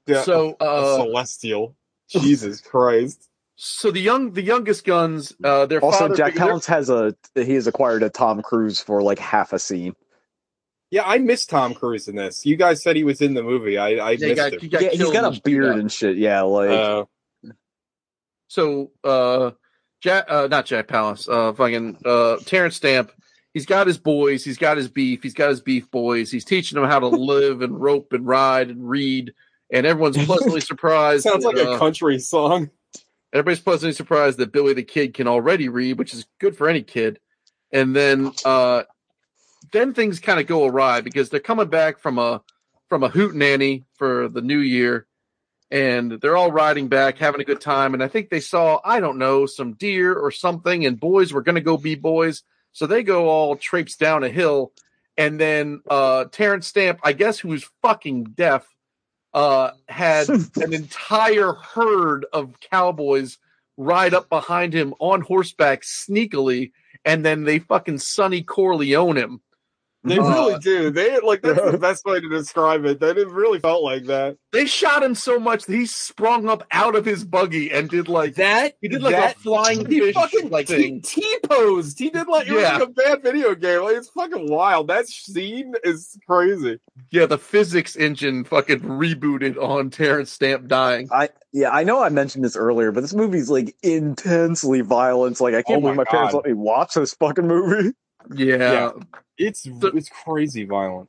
yeah. So, a uh, celestial. Jesus Christ. so the young the youngest guns, uh, their Also, father Jack Palance has a he has acquired a Tom Cruise for like half a scene. Yeah, I miss Tom Cruise in this. You guys said he was in the movie. I, I Yeah, he missed got, him. he got yeah, he's killed got a beard shootout. and shit. Yeah, like Uh, So, uh, Jack, uh, not Jack Palance, uh, fucking, uh, Terence Stamp. He's got his boys. He's got his beef. He's got his beef boys. He's teaching them how to live and rope and ride and read. And everyone's pleasantly surprised. sounds like that, a uh, country song. everybody's pleasantly surprised that Billy the Kid can already read, which is good for any kid. And then, uh, then things kind of go awry because they're coming back from a from a hoot nanny for the new year, and they're all riding back, having a good time. And I think they saw, I don't know, some deer or something, and boys were going to go be boys, so they go all traipse down a hill, and then uh, Terence Stamp, I guess, who's fucking deaf, uh, had an entire herd of cowboys ride up behind him on horseback sneakily, and then they fucking Sonny Corleone him. They Uh, really do. They like that's the best way to describe it. That it really felt like that. They shot him so much that he sprung up out of his buggy and did like That he did like that, a flying he fish fucking like T thing. T posed. He did like it Yeah. was like a bad video game. Like it's fucking wild. That scene is crazy. Yeah, the physics engine fucking rebooted on Terence Stamp dying. I yeah I know I mentioned this earlier, but this movie's like intensely violent. Like I can't Oh believe my my parents let me watch this fucking movie. Yeah. Yeah. It's So- it's crazy violent.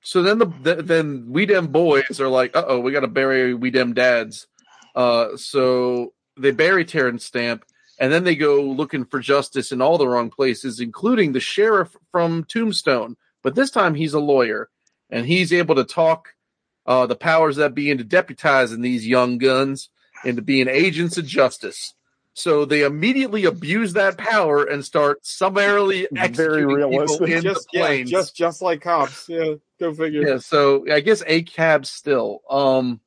So then the, the then we dem boys are like, uh oh, we got to bury we dem dads. Uh, so they bury Terence Stamp, and then they go looking for justice in all the wrong places, including the sheriff from Tombstone. But this time he's a lawyer, and he's able to talk uh, the powers that be into deputizing these young guns into being agents of justice. So they immediately abuse that power and start summarily Very executing people in Just the yeah, planes. just just like cops. Yeah, go figure. Yeah, so I guess ACAB still. Um,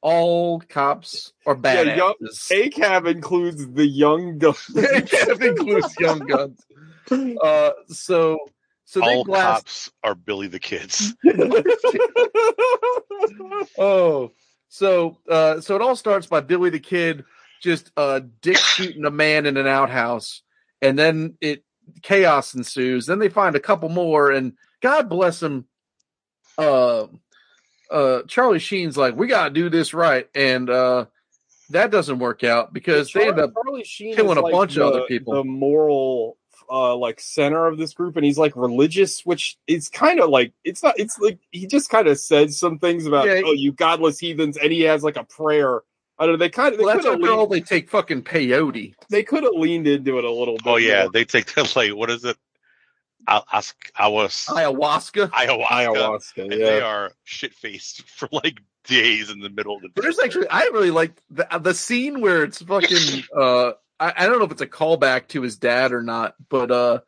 all cops are bad. Yeah, young- ACAB includes the young gun. ACAB includes young guns. Uh, so so they All blast. cops are Billy the Kids. oh, so uh, so it all starts by Billy the Kid just a dick shooting a man in an outhouse, and then it chaos ensues. Then they find a couple more, and God bless him. Uh, uh, Charlie Sheen's like, we gotta do this right, and uh, that doesn't work out because they end up. Charlie Sheen killing a like, bunch of other people. The moral, uh, like center of this group, and he's like religious, which is kind of like it's not. It's like he just kind of says some things about Yeah, oh you godless heathens, and he has like a prayer. I don't know. They kind of they Well, that's could have after all they take fucking peyote. they could have leaned into it a little bit. Oh yeah, more. they take the like what is it? I, I, I was Ayahuasca. ayahuasca, ayahuasca. and Yeah, they are shit faced for like days in the middle of the. But there's actually, I really like the the scene where it's fucking. Uh, I, I don't know if it's a callback to his dad or not, but uh,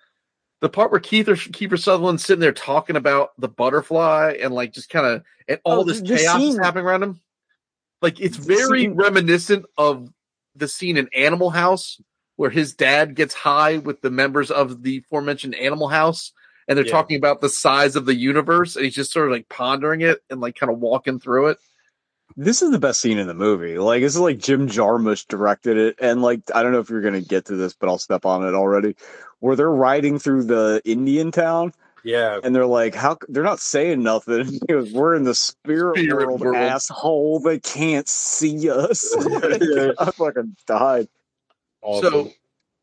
the part where Keith or Kiefer Sutherland's sitting there talking about the butterfly and like just kind of and all Oh, this the chaos is happening around him. Like it's very reminiscent of the scene in Animal House where his dad gets high with the members of the aforementioned Animal House, and they're Yeah. talking about the size of the universe, and he's just sort of like pondering it and like kind of walking through it. This is the best scene in the movie. Like this is like Jim Jarmusch directed it, and like I don't know if you're gonna get to this, but I'll step on it already. Where they're riding through the Indian town, Yeah. and they're like, "How?" They're not saying nothing. He goes, "We're in the spirit, Spirit world, world." asshole. They can't see us." Yeah. I fucking died. So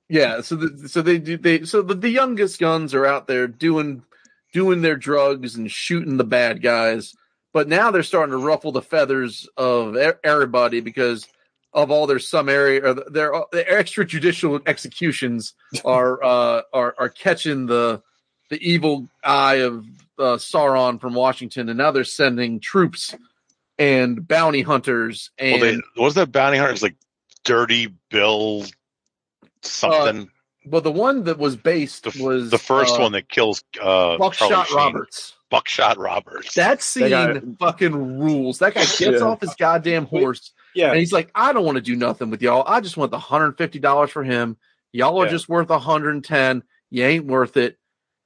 yeah, so the, so they do they so the, the youngest guns are out there doing doing their drugs and shooting the bad guys, but now they're starting to ruffle the feathers of everybody because of all their some area or their, their extrajudicial executions are uh are are catching the the evil eye of uh, Sauron from Washington, and now they're sending troops and bounty hunters Well, and they, was that bounty hunter? It's like Dirty Bill something. well, the one that was based the, was the first uh, one that kills uh, Charlie Buckshot Sheen. Roberts. Buckshot Roberts. That scene guy- fucking rules. That guy gets Yeah. off his goddamn horse yeah. and he's like, I don't want to do nothing with y'all. I just want the hundred fifty dollars for him. Y'all are Yeah. just worth a hundred and ten. You ain't worth it.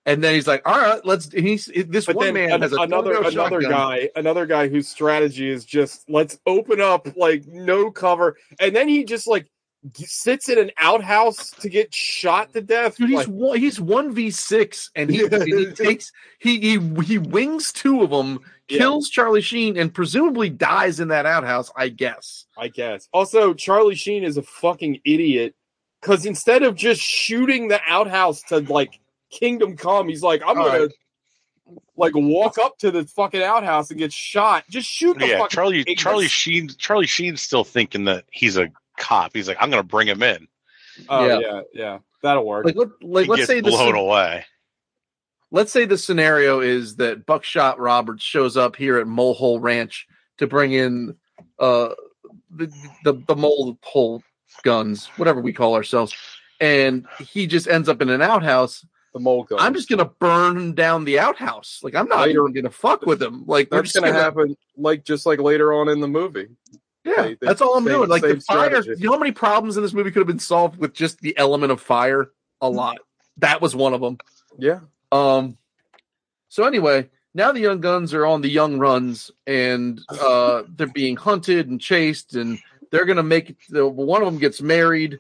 And then he's like, All right, let's. He's this But one man an- has another another shotgun. guy, another guy whose strategy is just let's open up like no cover, and then he just like sits in an outhouse to get shot to death. Dude, he's Like, one, he's one v six, and he, Yeah. he takes he he he wings two of them, Yeah. kills Charlie Sheen, and presumably dies in that outhouse. I guess. I guess. Also, Charlie Sheen is a fucking idiot because instead of just shooting the outhouse to like Kingdom Come, he's like, I'm All gonna right. like walk up to the fucking outhouse and get shot. Just shoot the yeah, fucking. Charlie Ignis. Charlie Sheen Charlie Sheen's still thinking that he's a cop. He's like, I'm gonna bring him in. Oh Yeah. yeah, yeah, that'll work. Like let, like let's gets say the blown away. let's say the scenario is that Buckshot Roberts shows up here at Molehole Ranch to bring in uh the the, the mole hole guns, whatever we call ourselves, and he just ends up in an outhouse. The mole gun. I'm just gonna burn down the outhouse. Like I'm not even gonna fuck with him. Like That's just gonna, happen, like just like later on in the movie. Yeah, They- they- that's all I'm same- doing. Like the fire. strategy. You know how many problems in this movie could have been solved with just the element of fire? A lot. That was one of them. Yeah, Um. So anyway, now the young guns are on the young runs, and uh, they're being hunted and chased, and they're gonna make it. The, one of them gets married,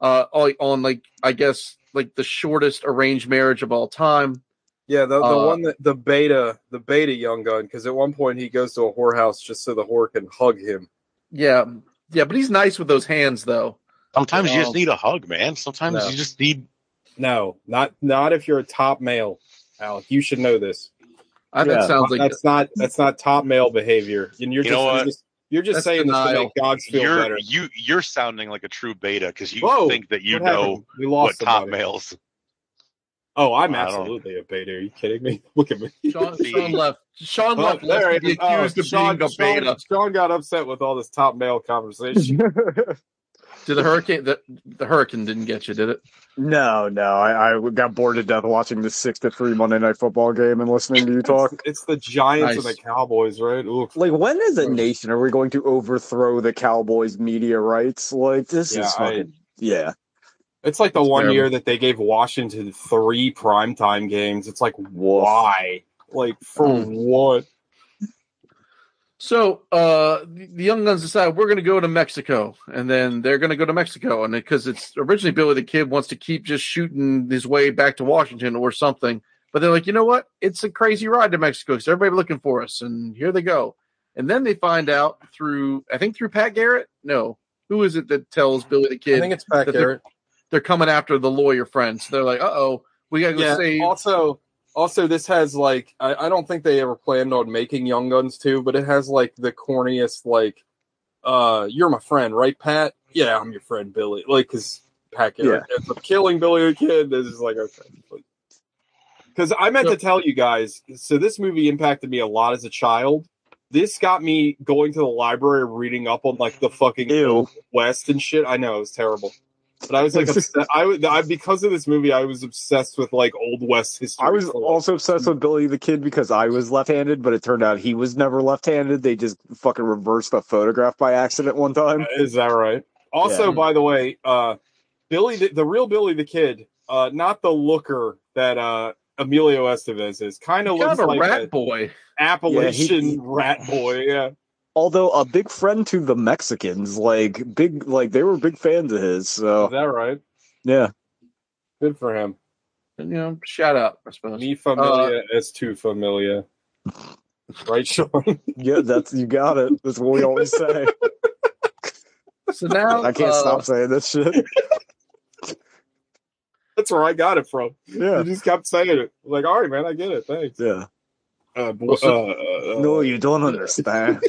uh, on like I guess like the shortest arranged marriage of all time. yeah. The, the Uh, one that the beta, the beta young gun, because at one point he goes to a whorehouse just so the whore can hug him. Yeah, yeah, but he's nice with those hands, though. Sometimes you Um, just need a hug, man. Sometimes No. you just need No, not not if you're a top male, Alec. You should know this. I, Yeah, that sounds like that's not that's not top male behavior. And you're You just know you're just, you're just That's saying this to make dogs feel you're better. you you're sounding like a true beta because you Whoa, think that you What know happened? we what lost top males. Oh, I'm I absolutely a beta. Are you kidding me? Look at me. Sean, Sean left. Sean Oh, left. there lest it be Oh, accused of Sean, being a Sean, beta. Sean got upset with all this top male conversation. Did the hurricane? The, the hurricane didn't get you, did it? no, no, I, I got bored to death watching the six to three Monday Night Football game and listening to you talk. It's, it's the Giants and the Cowboys, right? Oof. Like, when as a nation are we going to overthrow the Cowboys' media rights? Like, this Yeah, is I- yeah. It's like the It's one terrible. year that they gave Washington three primetime games. It's like why? Like for Hmm. what? So uh, the young guns decide we're going to go to Mexico, and then they're going to go to Mexico, and because it's originally Billy the Kid wants to keep just shooting his way back to Washington or something, but they're like, you know what? It's a crazy ride to Mexico because everybody's looking for us, and here they go. And then they find out through, I think through Pat Garrett. No, who is it that tells Billy the Kid? I think it's Pat that they're- Garrett. they're coming after the lawyer friends? They're like, uh oh, we got to go Yeah. save. Also, also this has like I, I don't think they ever planned on making Young Guns too, but it has like the corniest like, uh, you're my friend, right, Pat? Yeah, I'm your friend, Billy. Like, cause Pat Garrett ends up killing Billy the Kid. This is like okay. Because I meant So- to tell you guys, so this movie impacted me a lot as a child. This got me going to the library reading up on like the fucking Ew. West and shit. I know it was terrible, but I was like, obsessed. I, was- I because of this movie, I was obsessed with like old West history. I was also obsessed with Billy the Kid because I was left-handed, but it turned out he was never left-handed. They just fucking reversed the photograph by accident one time. is that right? Also, Yeah. by the way, uh, Billy, the, the real Billy the Kid, uh, not the looker that uh, Emilio Estevez is. Kind of looks a like rat an boy. Appalachian Yeah, he- rat boy. Yeah, Although a big friend to the Mexicans, like big, like they were big fans of his. So is that right? yeah, Good for him. And, You know, shout out, I suppose. Mi familia es tu familia. Right, Sean? yeah, that's you got it. That's what we always say. So now I can't uh, stop saying this shit. That's where I got it from. Yeah, You just kept saying it. Like, all right, man, I get it. Thanks. yeah. Uh, bo- uh, uh, No, you don't understand.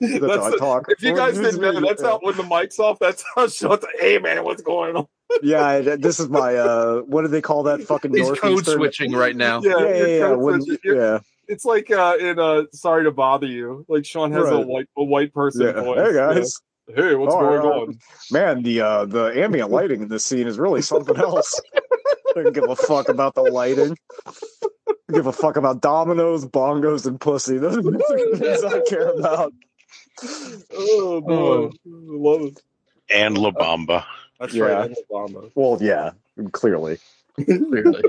That's, That's how I the- talk. if you guys didn't know, that's how when the mic's off. That's how Sean's like, "Hey, man, what's going on?" Yeah, this is my. uh What do they call that? Fucking he's code switching right now. Yeah, Yeah, yeah, yeah. when- yeah. It's like uh, in uh, "Sorry to Bother You." Like Sean has a white a white person yeah. voice. Hey guys, Yeah. Hey, what's All going right. on? man, the uh the ambient lighting in this scene is really something else. I don't give a fuck about the lighting. I give a fuck about dominoes, bongos, and pussy. Those are the things I care about. Oh boy, love it. And La Bamba. That's Yeah. right. I'm Obama. Well, yeah, clearly. Clearly.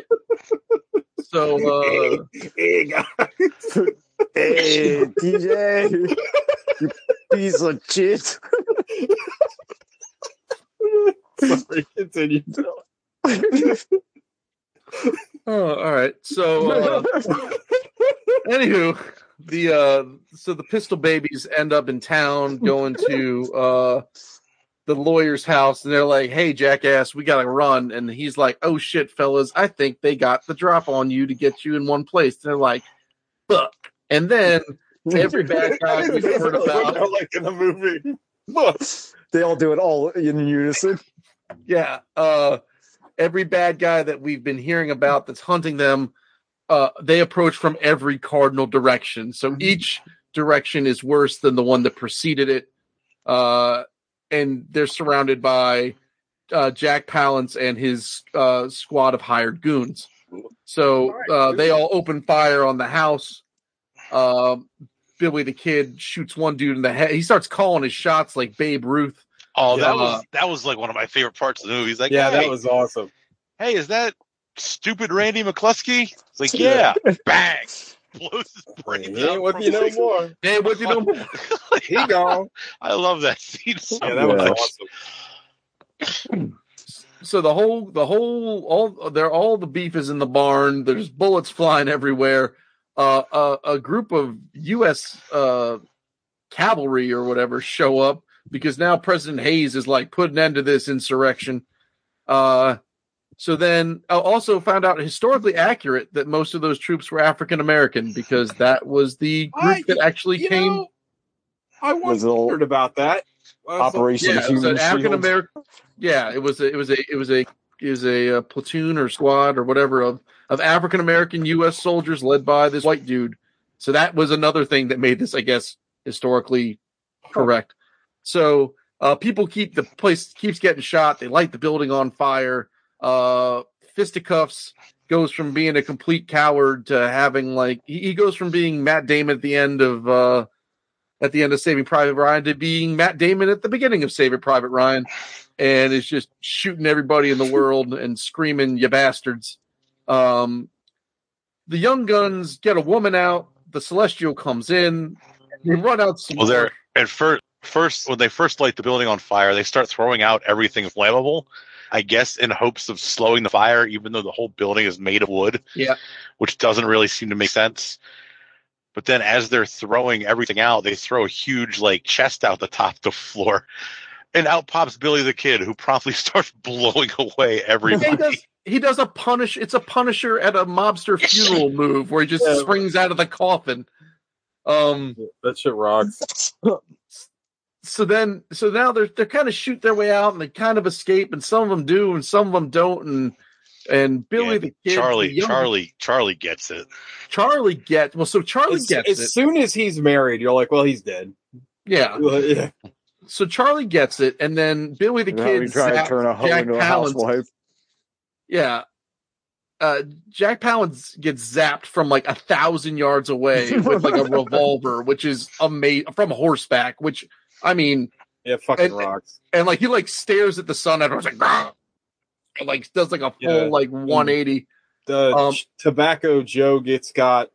so uh, Hey guys. Hey, DJ, you piece of shit. Sorry, continue. oh, all right. So uh, anywho, the uh so the pistol babies end up in town going to uh the lawyer's house and they're like, Hey jackass, we gotta run. And he's like, Oh shit, fellas, I think they got the drop on you to get you in one place. they're like, Fuck. And then every bad guy we've heard about like in the movie. Look, they all do it all in unison. Yeah. Uh every bad guy that we've been hearing about that's hunting them, uh, they approach from every cardinal direction. So each direction is worse than the one that preceded it. Uh and they're surrounded by uh Jack Palance and his uh squad of hired goons. So uh they all open fire on the house. Um Billy the Kid shoots one dude in the head. He starts calling his shots like Babe Ruth. Oh, that Yeah. was that was like one of my favorite parts of the movie. He's like, yeah, hey, that was awesome. hey, is that stupid Randy McCluskey? It's like, Yeah. yeah, bang, blows his brains He ain't out. what from you know six- more. Hey, what you know? He gone. I love that scene so Yeah, that was awesome. so the whole the whole all they're all the beef is in the barn there's bullets flying everywhere uh a, a group of us uh cavalry or whatever show up because now president hayes is like put an end to this insurrection uh so then I also found out historically accurate that most of those troops were African American because that was the group I- that actually You came know, I Was it all- wondered about that. I was like, Operation yeah, it was an African American. Yeah, it was a, it was a it was a it was a, uh platoon or squad or whatever of of African American U.S. soldiers led by this white dude. So that was another thing that made this, I guess, historically correct. So uh, people keep the place keeps getting shot. They light the building on fire. Uh, fisticuffs goes from being a complete coward to having like he, he goes from being Matt Damon at the end of uh, at the end of Saving Private Ryan to being Matt Damon at the beginning of Saving Private Ryan, and is just shooting everybody in the world and screaming, "You bastards!" Um, the Young Guns get a woman out. The Celestial comes in. They run out. Some Well, they're at first, first when they first light the building on fire, they start throwing out everything flammable. I guess in hopes of slowing the fire, even though the whole building is made of wood. Yeah. which doesn't really seem to make sense. But then, as they're throwing everything out, they throw a huge like chest out the top of the floor, and out pops Billy the Kid, who promptly starts blowing away he everybody. does, he does a punish. It's a Punisher at a mobster funeral move where he just Yeah. springs out of the coffin. Um. That shit rocks. So then so now they're they're kind of shoot their way out and they kind of escape and some of them do and some of them don't and and Billy Yeah, the kid Charlie, the Charlie, Charlie gets it. Charlie gets well so Charlie As, gets as it soon as he's married, you're like, well, he's dead. yeah yeah. so Charlie gets it and then Billy the Now kid we try to turn a hoe Jack into a housewife. yeah uh Jack Palance gets zapped from like a thousand yards away with like a revolver which is amazing from horseback which I mean Yeah, fucking And- rocks. and like he like stares at the sun and like and like does like a full Yeah. like 180 The Um, tobacco Joe gets got.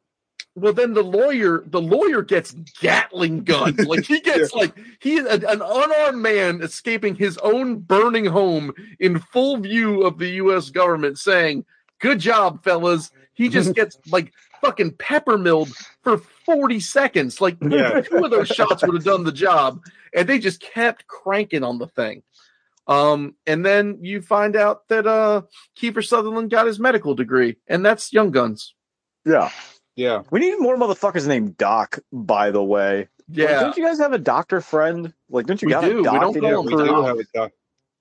well then the lawyer the lawyer gets gatling guns like he gets like he an, an unarmed man escaping his own burning home in full view of the us government saying good job fellas he just gets like fucking pepper milled for 40 seconds like Yeah. two of those shots would have done the job and they just kept cranking on the thing um and then you find out that uh kiefer sutherland got his medical degree and that's young guns Yeah. Yeah, We need more motherfuckers named Doc, by the way. Like, yeah don't you guys have a doctor friend? Like, don't you We got do. a We doc don't call your him we do have a doc.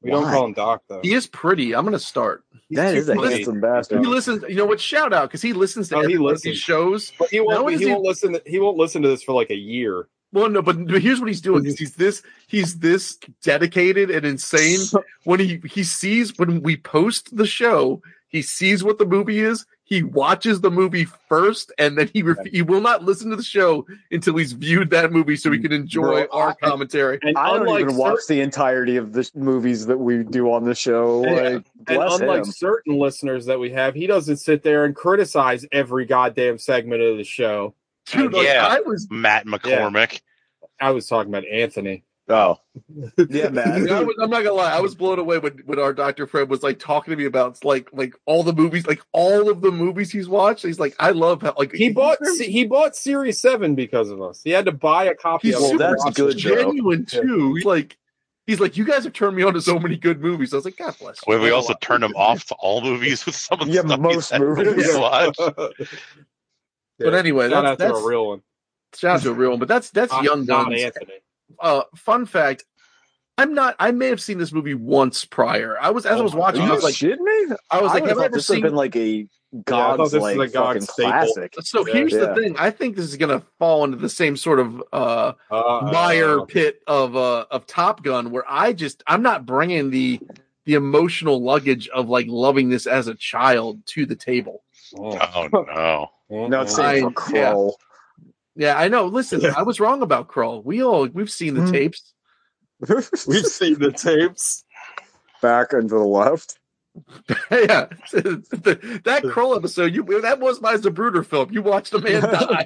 We don't call him Doc though. he is pretty i'm gonna start He's That too is a pretty. handsome bastard. he listens you know what shout out because he listens to Oh, he every one of listens. these shows But he Not won't. He, he- won't listen. To, he won't listen to this for like a year. Well, no, but but here's what he's doing. 'cause He's this he's this dedicated and insane. When he he sees when we post the show, he sees what the movie is. He watches the movie first, and then he ref- he will not listen to the show until he's viewed that movie, so he can enjoy Bro, our I- commentary. And I don't unlike even watch cer- the entirety of the movies that we do on the show. Yeah. Like, and unlike him. certain listeners that we have, he doesn't sit there and criticize every goddamn segment of the show. Uh, Dude, like, Yeah. I was Matt McCormick. I was talking about Anthony. Oh, yeah, I, man. was, I'm not gonna lie. I was blown away when, when our Dr. Fred was like talking to me about like like all the movies, like all of the movies he's watched. He's like, I love how like He bought he bought Series Seven because of us. He had to buy a copy He's of it. Well, super that's Watch good, the show. genuine too. He's like, he's like, you guys have turned me on to so many good movies. I was like, God bless. you. Well, we also turned him off to all movies with some of the Yeah, stuff most he said movies. to watch. But anyway, shout that's, out to that's a real one. shout out to a real one. But that's that's Not- Young not Guns. Anthony. Uh, fun fact. I'm not. I may have seen this movie once prior. I was as I was Oh watching. Are I was like, shitting me? I was like, would've I ever this would seen? been like a thought God's this was like a God fucking staple. classic. So here's Yeah. the thing. I think this is gonna fall into the same sort of uh Uh, mire pit of uh of Top Gun, where I just I'm not bringing the the emotional luggage of like loving this as a child to the table. oh. Oh no. No, it's I- same for Krull. Yeah, I know. Listen, Yeah. I was wrong about Krull. We all we've seen the Hmm. tapes. We've seen the tapes. Back and to the left. yeah, The- that Krull episode. You that was my Zapruder film. You watched a man die.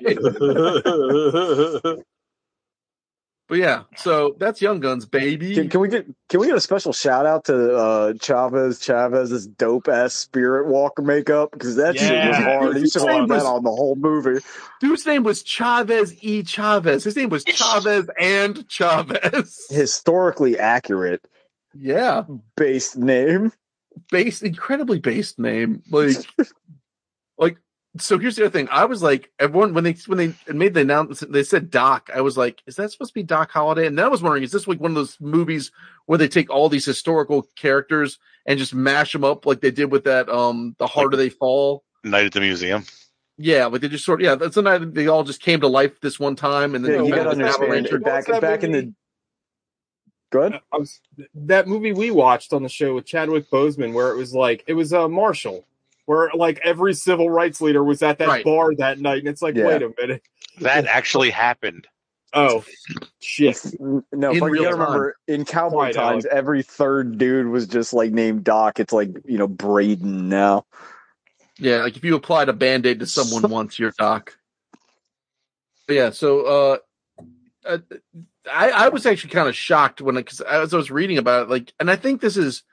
But yeah, so that's Young Guns, baby. Can, can we get can we get a special shout out to uh, Chavez Chavez's dope ass spirit walker makeup because that shit was Yeah. hard. He should have that was- on the whole movie. Dude's name was Chavez E. Chavez. His name was Chavez and Chavez. Historically accurate Yeah, based name. based incredibly based name. Like, like. So here's the other thing. I was like, everyone when they when they made the announcement, they said Doc. I was like, is that supposed to be Doc Holliday? And then I was wondering, is this like one of those movies where they take all these historical characters and just mash them up like they did with that um the harder they fall Night at the museum. Yeah, like they just sort of yeah. That's the night they all just came to life this one time, and then Yeah, they you gotta with understand. Avalanche. What Back was that back in the movie? good. I was, that movie we watched on the show with Chadwick Boseman, where it was like it was uh, Marshall, where like every civil rights leader was at that Right. bar that night, and it's like, Yeah. wait a minute, That actually happened. oh shit, No, In but you gotta remember in cowboy Quiet, times, every third dude was just like named Doc. It's like you know Braden now. Yeah, like if you applied a band aid to someone once, you're Doc. But yeah, so uh, uh I I was actually kind of shocked when because as I was reading about it, like, and I think this is.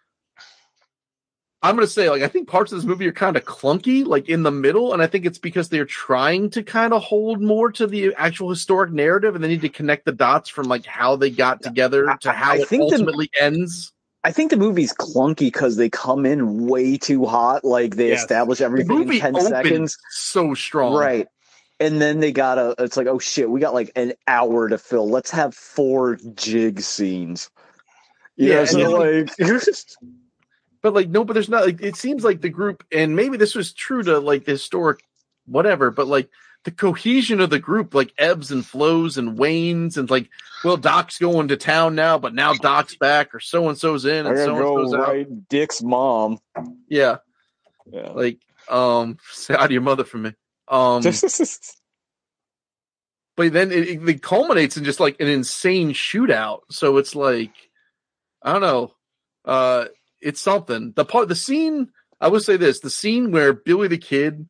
I'm gonna say, like, I think parts of this movie are kind of clunky, like in the middle, and I think it's because they're trying to kind of hold more to the actual historic narrative, and they need to connect the dots from like how they got together to how I it think the- ultimately ends. I think the movie's clunky because they come in way too hot. Like they Yes. establish The everything in ten seconds, so strong, right? And then they gotta. It's like, oh shit, we got like an hour to fill. Let's have four jig scenes. You Yeah, know, and so like, but like no but there's not like it seems like the group and maybe this was true to like the historic whatever but like the cohesion of the group like ebbs and flows and wanes and like well doc's going to town now but now doc's back or so and so's in and so and so's out. Dick's mom. yeah Yeah. like um say hi to your mother for me um but then it, it, it culminates in just like an insane shootout. So it's like, I don't know, uh, it's something. The part, the scene. I would say this: the scene where Billy the Kid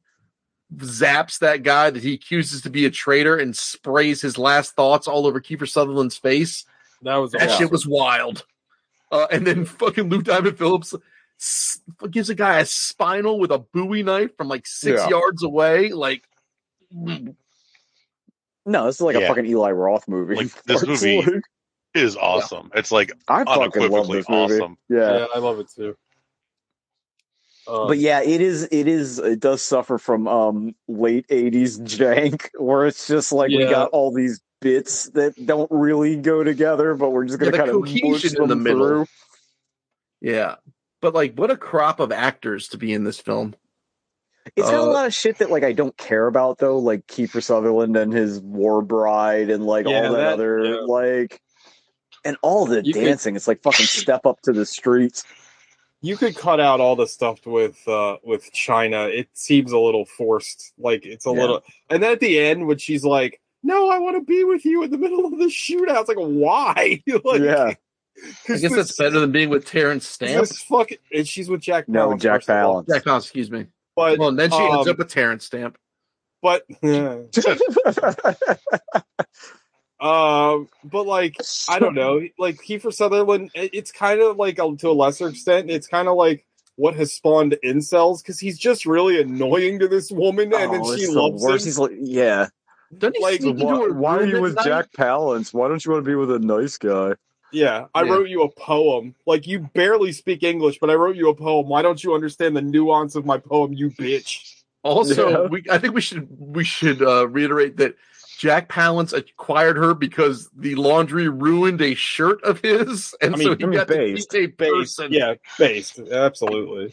zaps that guy that he accuses to be a traitor and sprays his last thoughts all over Kiefer Sutherland's face. That was That awesome. shit was wild. Uh, and then fucking Lou Diamond Phillips gives a guy a spinal with a Bowie knife from like six Yeah. yards away. Like, No, this is like a fucking Eli Roth movie. Like, this movie- like- It is awesome. It's like I fucking love unequivocally this movie. awesome. Yeah. yeah, I love it too. Um, But yeah, it is. It is. It does suffer from um late '80s jank, where it's just like we got all these bits that don't really go together, but we're just gonna Yeah, the kind of cohesion push in the middle. through. yeah. But like, what a crop of actors to be in this film. It's got a Uh, lot of shit that like I don't care about though, like Kiefer Sutherland and his War Bride and like Yeah, all that, that- other yeah. like, and all the You could- dancing. It's like fucking step up to the streets. you could cut out all the stuff with uh with China. It seems a little forced. Like it's a Yeah. little. And then at the end, when she's like, "No, I want to be with you in the middle of the shootout," it's like, why? like, Yeah. I guess that's better than being with Terence Stamp. This fucking, and she's with Jack. No, Palance, Jack first of all. Palance. Jack Palance, excuse me. But Well, and then she ends um, up with Terence Stamp. but um, but like I don't know, like Kiefer Sutherland. It's kind of like to a lesser extent, it's kind of like what has spawned incels because he's just really annoying to this woman, and then Oh, she it's the loves worst. him. He's like, yeah. Doesn't like, sneak into Why are you with night? Jack Palance? Why don't you want to be with a nice guy? Yeah, I Yeah. wrote you a poem. Like you barely speak English, but I wrote you a poem. Why don't you understand the nuance of my poem, you bitch? Also, Yeah. we I think we should we should uh, reiterate that Jack Palance acquired her because the laundry ruined a shirt of his, and I so he I mean, got based. to be a Based, person. yeah, based, absolutely.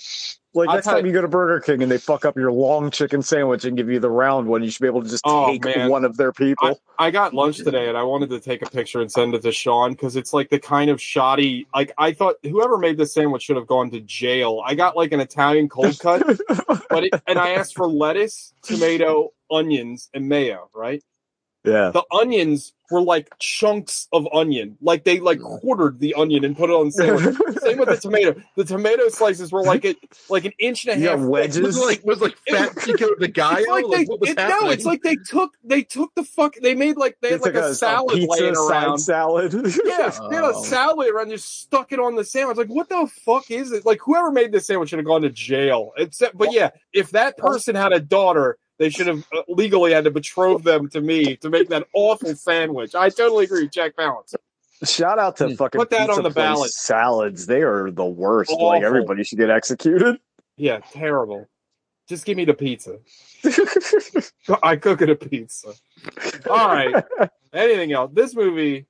Like I've next time you go to Burger King and they fuck up your long chicken sandwich and give you the round one, you should be able to just Oh, take man. one of their people. I got lunch today, and I wanted to take a picture and send it to Sean because it's like the kind of shoddy. Like I thought, whoever made this sandwich should have gone to jail. I got like an Italian cold cut, but it, and I asked for lettuce, tomato, onions, and mayo. Right, yeah. the onions were like chunks of onion, like they like mm. quartered the onion and put it on the sandwich. Same with the tomato. The tomato slices were like a like an inch and a half. got thick. wedges? was like was like It fat Chico the guy. It's like they, what was it- no, it's like they took they took the fuck they made like they had It's like, a, salad pizza laying side around. salad. Yeah, they had a Oh. salad around, just stuck it on the sandwich. Like, what the fuck is it? Like, whoever made this sandwich should have gone to jail. Except, but yeah, if that person had a daughter, they should have uh, legally had to betroth them to me to make that awful sandwich. I totally agree, Jack Palance. Shout out to Hmm. fucking Put that pizza on the place ballot. salads. They are the worst. Like everybody should get executed. Yeah, terrible. Just give me the pizza. I cook it a pizza. All right. Anything else? This movie,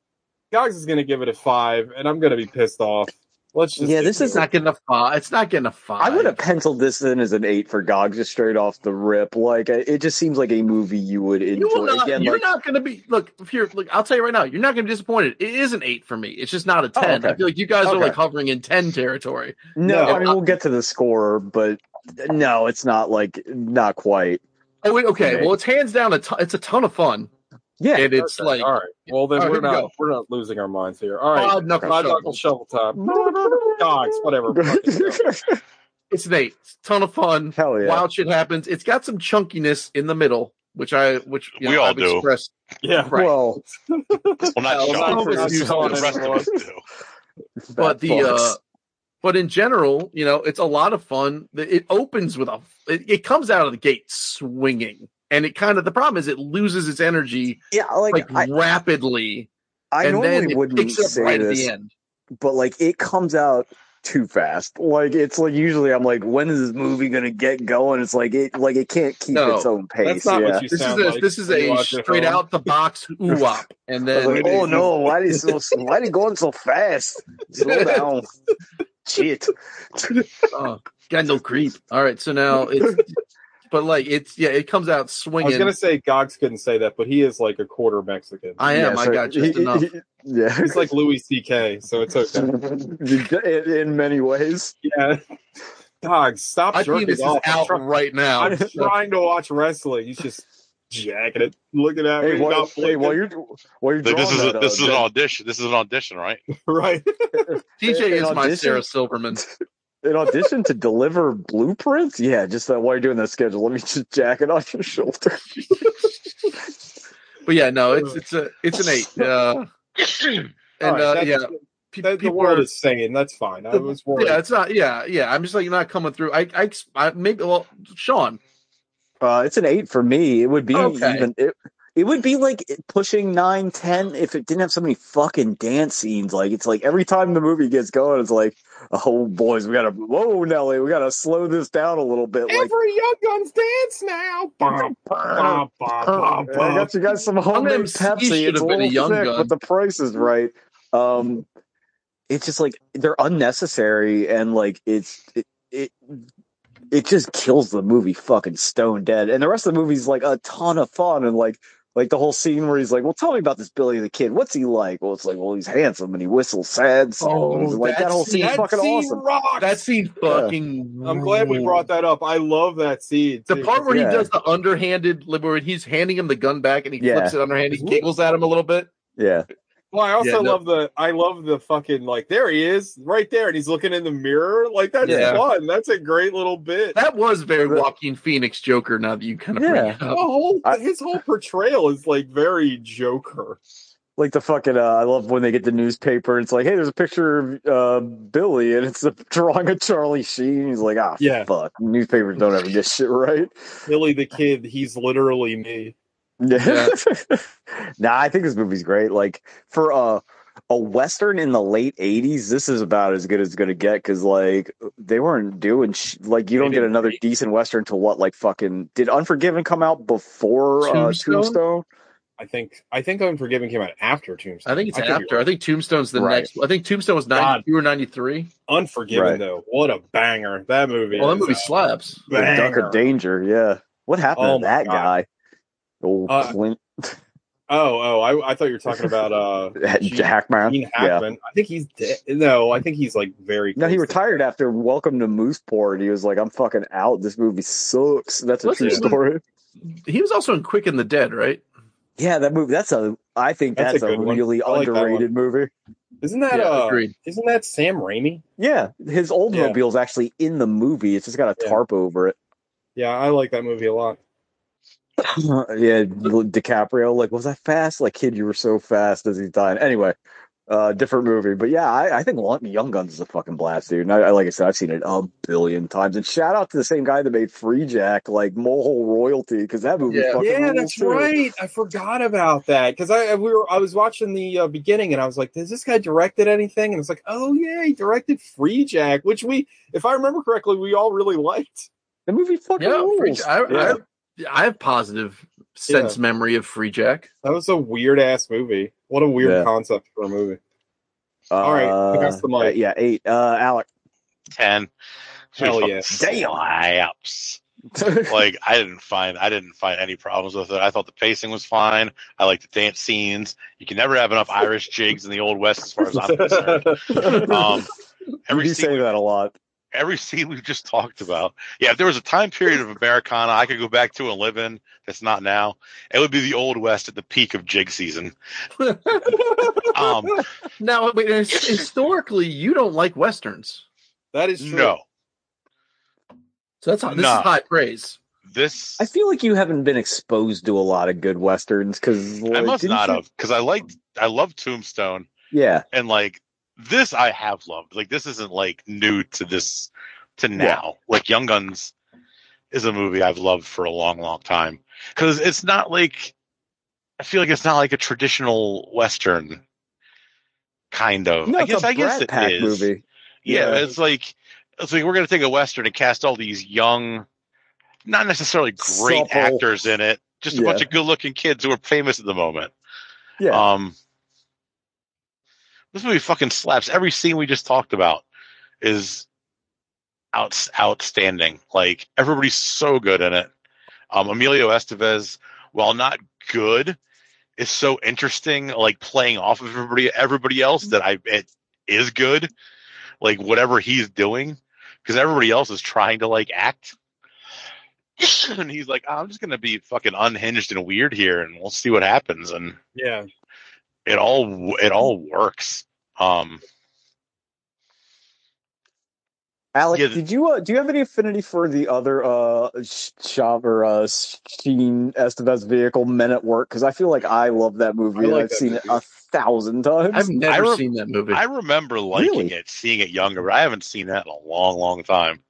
Gogs is going to give it a five, and I'm going to be pissed off. Let's just Yeah, this is not getting a five. It's not getting a five. I would have penciled this in as an eight for Gog, just straight off the rip. Like it just seems like a movie you would You enjoy. will not, Again, you're like not going to be look if you're look. I'll tell you right now, you're not going to be disappointed. It is an eight for me. It's just not a Oh, ten. okay. I feel like you guys are like hovering in ten territory. no, No. I mean we'll get to the score, but no, it's not like not quite. Oh wait, okay. Okay. Well, it's hands down a it's a ton of fun, Yeah, and it's Okay, like all right. Well, then All right, we're here we not we're not losing our minds here. All right, Five knuckle five shovel. knuckle shovel time. Dogs, whatever. It's an eight. It's ton of fun. hell yeah. Wild shit happens. It's got some chunkiness in the middle, which I which We know, all I've do. expressed. Yeah, Right. Well, Well, not Well, Sean. not The rest of us do. but the uh but in general you know it's a lot of fun it opens with a it, it comes out of the gate swinging and it kind of the problem is it loses its energy yeah, like, like I, rapidly I and normally it wouldn't picks up say right this, at the end but like it comes out too fast. Like it's like usually I'm like, when is this movie gonna get going? It's like it like it can't keep No, its own pace. that's not yeah. what you this is sound a, like. this is a straight out the box ooh wop and then like, oh no, why is he so why did he going so fast? Slow down. Shit. oh, got no creep all right so now it's but like it's yeah it comes out swinging. I was gonna say Gogs couldn't say that, but he is like a quarter Mexican. I am I so got just he- enough he- yeah. He's like Louis C.K., so it's okay. in, in many ways. Yeah, Gogs, stop my jerking penis is off. I'm out try- right now I'm trying to watch wrestling. He's just jacking it, looking at Hey, me, while, not hey, while blinking. you're while you're Like, this is a, this uh, is an audition. This is an audition, right? right. TJ An is my audition? Sarah Silverman. an audition to deliver blueprints. Yeah, just uh, while you're doing that schedule, let me just jack it on your shoulder. But yeah, no, it's it's a it's an eight. Uh, and All right, uh, yeah, pe- That, the people are- is singing. That's fine. I was worried. yeah, it's not. Yeah, yeah. I'm just like not coming through. I, I, I maybe. Well, Sean, Uh, it's an eight for me. It would be Okay. even. It, it would be like pushing nine, ten if it didn't have so many fucking dance scenes. Like it's like every time the movie gets going, it's like, oh boys, we gotta whoa Nelly, we gotta slow this down a little bit. Like Every Young Guns dance now. I got you guys some homemade MC Pepsi. It's a have a little Young thick, Gun. but the price is right. Um, it's just like they're unnecessary and like it's it it it just kills the movie fucking stone dead. And the rest of the movie's like a ton of fun and like like the whole scene where he's like, "Well, tell me about this Billy the Kid. What's he like?" Well, it's like, "Well, he's handsome and he whistles sad songs." Oh, like that that whole scene- scene's That fucking scene awesome. rocks. that scene fucking. I'm glad we brought that up. I love that scene. The too. part where Yeah. he does the underhanded, like, where he's handing him the gun back and he Yeah. flips it underhand, he giggles at him a little bit. Yeah, Well, I also Yeah, no- love the I love the fucking like there he is right there and he's looking in the mirror like that's Yeah. fun. That's a great little bit. That was very The- Joaquin Phoenix Joker. Now that you kind of bring Yeah. it The whole, I- his whole portrayal is like very Joker. like the fucking. Uh, I love when they get the newspaper. and It's like, hey, there's a picture of uh, Billy, and it's a drawing of Charlie Sheen. He's like, ah, Yeah. fuck. Newspapers don't ever get shit right. Billy the Kid, he's literally me. Yeah. nah, I think this movie's great. Like for a a western in the late '80s, this is about as good as it's gonna get because like they weren't doing sh- like you They don't get another make- decent western till what like fucking did Unforgiven come out before uh, Tombstone? Tombstone? I think I think Unforgiven came out after Tombstone. I think it's could be after. I think Tombstone's the Right. next. I think Tombstone was God. 92 or 93. Unforgiven Right. though, what a banger that movie! Well, that is. movie slaps. The Duck of Danger, yeah. What happened Oh to that God. guy? Old Uh, Clint Oh, oh, I, I thought you were talking about uh Gene, Hackman. Gene Yeah. Hackman. I think he's dead. No, I think he's like very. No, he retired after Welcome to Mooseport. He was like, "I'm fucking out. This movie sucks." That's a What's true his- story. He was also in Quick and the Dead, right? Yeah, that movie. That's a. I think That's a that's, a, good one. really like underrated movie. Isn't that Yeah, uh? agreed. Isn't that Sam Raimi? Yeah, his Oldsmobile's actually in the movie. It's just got a Yeah. tarp over it. Yeah, I like that movie a lot. yeah, DiCaprio. Like, was I fast? Like, kid, you were so fast as he's dying. Anyway, uh, different movie. But yeah, I, I think Long- Young Guns is a fucking blast, dude. And I, I like I said, I've seen it a billion times. And shout out to the same guy that made Free Jack, like Mulehole royalty, because that movie. Yeah. fucking Yeah, that's too. right. I forgot about that because I we were I was watching the uh, beginning and I was like, "Does this guy directed anything?" And it's like, "Oh yeah, he directed Free Jack," which we, if I remember correctly, we all really liked. The movie fucking Yeah, rules. Free, I, Yeah. I, I have positive sense memory of Free Jack. That was a weird ass movie. What a weird Yeah. concept for a movie. All right, pass the mic. uh, yeah, eight. Uh, Alec. Ten. Hell yeah. Damn. Slaps. like I didn't find I didn't find any problems with it. I thought the pacing was fine. I like the dance scenes. You can never have enough Irish jigs in the old west, as far as I'm concerned. Um, every you do scene, say that a lot. Every scene we've just talked about. Yeah, if there was a time period of Americana I could go back to and live in that's not now, it would be the old west at the peak of jig season. Um, Now, wait, his- historically, you don't like westerns, that is true. no, so that's this Nah. is high praise. this I feel like you haven't been exposed to a lot of good westerns because I must not have because I liked I love Tombstone. Yeah, and like this I have loved. Like this isn't like new to this to now. Like Young Guns is a movie I've loved for a long, long time because it's not like I feel like it's not like a traditional western kind of. no, I guess I guess it is. movie. Yeah, Yeah. it's like it's like we're gonna take a western and cast all these young, not necessarily great Supple. actors in it, just a Yeah. bunch of good-looking kids who are famous at the moment. Yeah, Um, this movie fucking slaps. Every scene we just talked about is out, outstanding. Like everybody's so good in it. Um, Emilio Estevez, while not good, is so interesting. Like playing off of everybody, everybody else that I it is good. Like whatever he's doing, because everybody else is trying to like act. and he's like, I'm just gonna be fucking unhinged and weird here, and we'll see what happens. And Yeah. It all it all works. Um, Alec, Yeah, did you uh, do you have any affinity for the other uh Shav or uh Sheen Estevez vehicle Men at Work? Because I feel like I love that movie I and like I've that seen it a thousand times. I've never I rem- seen that movie. I remember liking Really? it, seeing it younger, but I haven't seen that in a long, long time.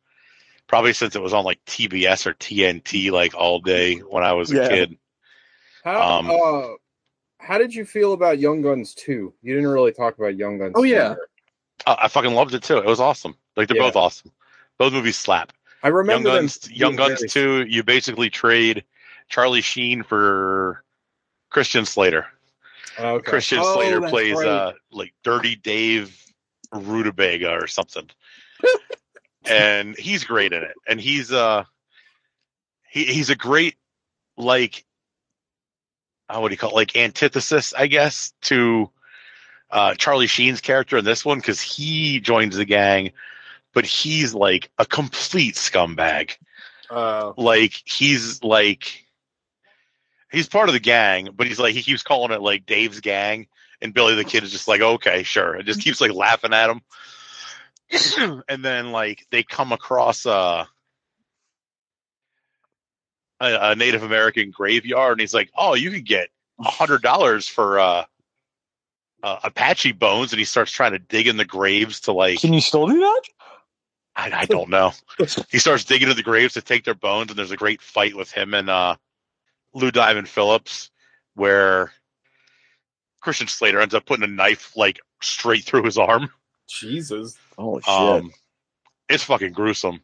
Probably since it was on like TBS or TNT like all day when I was a Yeah. kid. How Um, uh, how did you feel about Young Guns 2? You didn't really talk about Young Guns. Oh, yeah. there. Oh, I fucking loved it too. It was awesome. Like they're Yeah. both awesome. Both movies slap. I remember them Guns, Young Guns very- two. You basically trade Charlie Sheen for Christian Slater. Okay. Christian Oh, Slater plays right. uh like Dirty Dave Rutabaga or something, and he's great in it. And he's uh he he's a great like uh, what do you call it? like antithesis, I guess, to uh Charlie Sheen's character in this one because he joins the gang, but he's like a complete scumbag Uh, like he's like he's part of the gang, but he's like he keeps calling it like Dave's gang, and Billy the Kid is just like okay, sure, and just keeps like laughing at him. and then like they come across a a, a Native American graveyard, and he's like, oh, you can get a hundred dollars for uh, uh, Apache bones, and he starts trying to dig in the graves to like Can you still do that? I, I don't know. he starts digging in the graves to take their bones, and there's a great fight with him and uh, Lou Diamond Phillips, where Christian Slater ends up putting a knife like straight through his arm. Jesus. Holy shit! Um, it's fucking gruesome.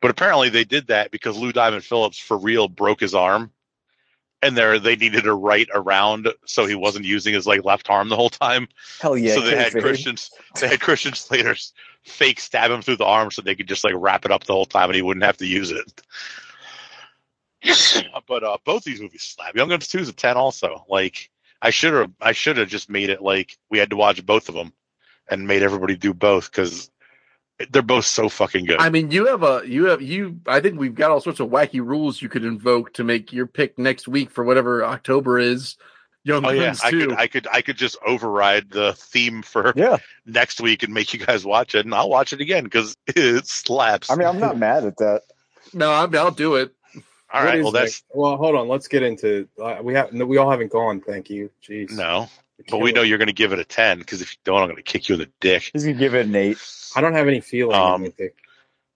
But apparently they did that because Lou Diamond Phillips for real broke his arm, and there they needed to right around so he wasn't using his like left arm the whole time. Hell yeah! so they had. Christians, they had Christian Slater's fake stab him through the arm so they could just like wrap it up the whole time and he wouldn't have to use it. but uh, both these movies slap. Young Guns Two is a ten also. Like I should have, I should have just made it like we had to watch both of them and made everybody do both because they're both so fucking good. I mean, you have a you have you. I think we've got all sorts of wacky rules you could invoke to make your pick next week for whatever October is. Young oh yeah, I could, I could, I could just override the theme for Yeah, next week and make you guys watch it, and I'll watch it again because it slaps. I mean, I'm not mad at that. no, I'm, I'll do it. all What right, is well that's well. Hold on. Let's get into. Uh, we have. No, we all haven't gone. Thank you. Jeez. no. But we know you're going to give it a 10 because if you don't, I'm going to kick you in the dick. He's gonna give it an eight. I don't have any feeling. Um,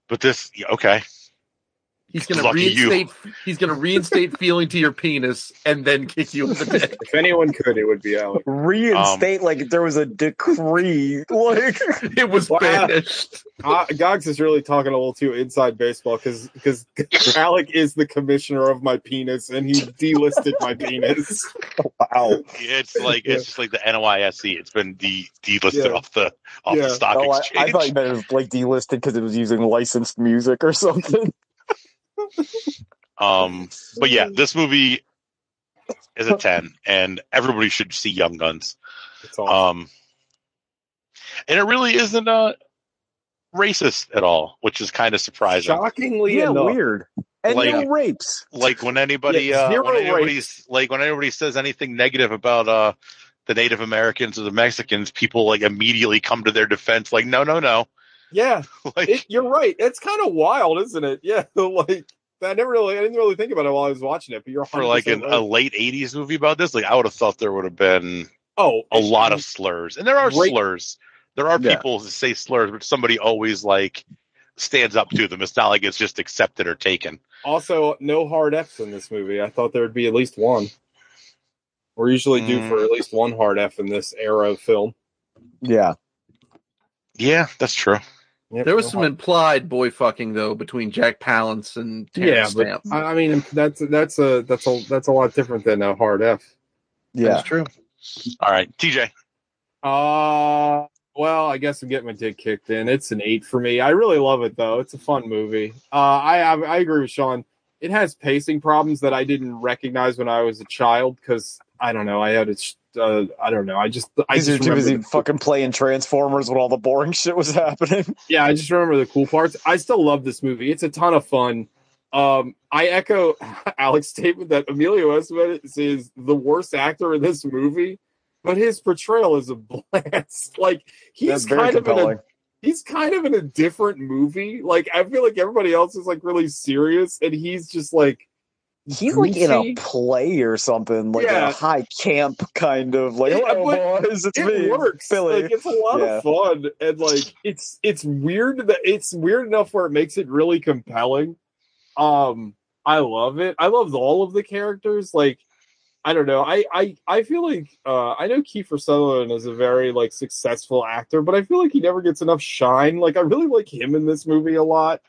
But this, okay. He's gonna Lucky you. reinstate. He's gonna reinstate feeling to your penis and then kick you in the dick. If anyone could, it would be Alex. Reinstate Um, like there was a decree. Like It was Wow. banished. Uh, Gogs is really talking a little too inside baseball because because Alec is the commissioner of my penis and he delisted my penis. wow. It's like Yeah. it's just like the NYSE. It's been de delisted Yeah. off the off Yeah. the stock Oh, I, exchange. I thought you meant it was like delisted because it was using licensed music or something. Um, but yeah, this movie is a ten, and everybody should see Young Guns. It's all. Um, and it really isn't uh racist at all, which is kind of surprising. Shockingly yeah, enough, weird. And Like- no rapes. like when anybody Yeah, uh, when anybody's like when anybody says anything negative about uh the Native Americans or the Mexicans, people like immediately come to their defense. Like, no, no, no. Yeah, Like, it, you're right. It's kind of wild, isn't it? Yeah, like I never really, I didn't really think about it while I was watching it. But you're for like an, right. a late '80s movie about this, like I would have thought there would have been oh a lot of slurs, and there are Great- slurs. There are Yeah. people who say slurs, but somebody always like stands up to them. It's not like it's just accepted or taken. Also, no hard Fs in this movie. I thought there would be at least one. We're usually due Mm. for at least one hard F in this era of film. Yeah. Yeah, that's true. Yep, There was no some hard- implied boy fucking though between Jack Palance and yeah, Terence but Stamp. I I mean that's that's a that's a that's a lot different than a hard F. Yeah. That's true. All right, TJ. Uh well, I guess I'm getting my dick kicked in. It's an eight for me. I really love it though. It's a fun movie. Uh, I I, I agree with Sean. It has pacing problems that I didn't recognize when I was a child because I don't know. I had it. Uh, I don't know. I just I you're just too busy the- fucking playing Transformers when all the boring shit was happening. yeah, I just remember the cool parts. I still love this movie. It's a ton of fun. Um, I echo Alec's statement that Emilio Estevez is the worst actor in this movie, but his portrayal is a blast. Like he's kind of in a he's kind of in a different movie. Like I feel like everybody else is like really serious, and he's just like He's like in a play or something, like Yeah. a high camp kind of like, Yeah, hello but boys, it's it me, works. Billy. Like it's a lot Yeah. of fun, and like it's it's weird that it's weird enough where it makes it really compelling. Um, I love it. I love all of the characters. Like, I don't know. I I I feel like uh, I know Kiefer Sutherland is a very like successful actor, but I feel like he never gets enough shine. Like, I really like him in this movie a lot.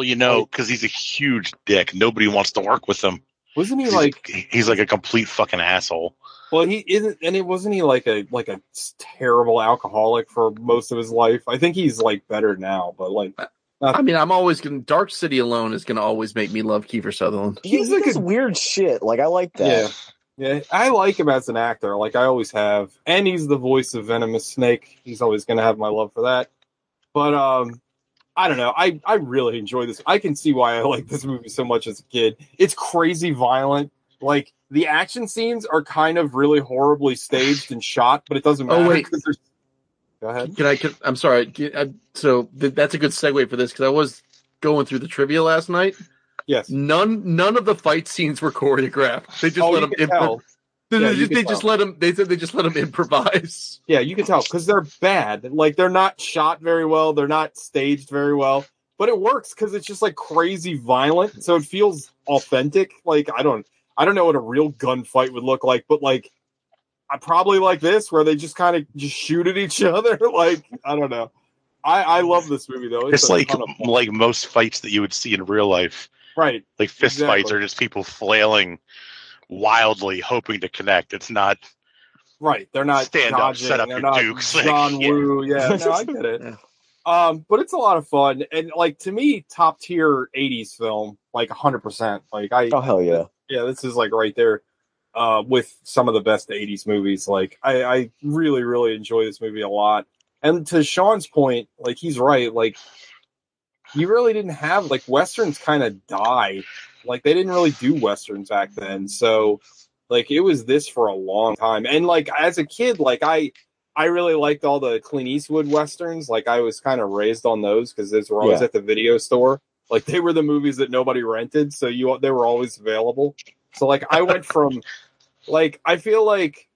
Well, you know, because he's a huge dick. Nobody wants to work with him. Wasn't he He's like? he's like a complete fucking asshole. Well, he isn't, and it wasn't he like a like a terrible alcoholic for most of his life. I think he's like better now, but like I mean, I'm always gonna. Dark City alone is gonna always make me love Kiefer Sutherland. He's he like does a- weird shit. Like I like that. Yeah. Yeah, I like him as an actor, like I always have. And he's the voice of Venomous Snake. He's always gonna have my love for that. But um I don't know. I, I really enjoy this. I can see why I like this movie so much as a kid. It's crazy violent. Like the action scenes are kind of really horribly staged and shot, but it doesn't Oh, matter. wait. 'cause there's- Go ahead. Can I? Can, I'm sorry. Can- I- so th- that's a good segue for this because I was going through the trivia last night. Yes. None, none of the fight scenes were choreographed. They just Oh, let them. They, Yeah, they just, they just let them. They said they just let them improvise. Yeah, you can tell because they're bad. Like they're not shot very well. They're not staged very well. But it works because it's just like crazy violent, so it feels authentic. Like I don't, I don't know what a real gunfight would look like, but like I probably like this where they just kind of just shoot at each other. Like I don't know. I I love this movie though. It's a like ton of fun. like most fights that you would see in real life. right. Like fist Exactly. fights are just people flailing wildly, hoping to connect. It's not. Right. They're not Stand up, set up They're your dukes, John yeah. Woo. Yeah, no, I get it. Yeah. Um, but it's a lot of fun. And like to me, top tier 80s film, like 100%. Like I, Oh hell yeah. yeah, this is like right there uh, with some of the best 80s movies. Like I, I really, really enjoy this movie a lot. And to Sean's point, like he's right. Like you really didn't have like westerns kind of died. Like they didn't really do westerns back then. So like it was this for a long time. And like as a kid, like I I really liked all the Clint Eastwood westerns. Like I was kind of raised on those because those were always Yeah. at the video store. Like they were the movies that nobody rented, so you they were always available. So like I went from like I feel like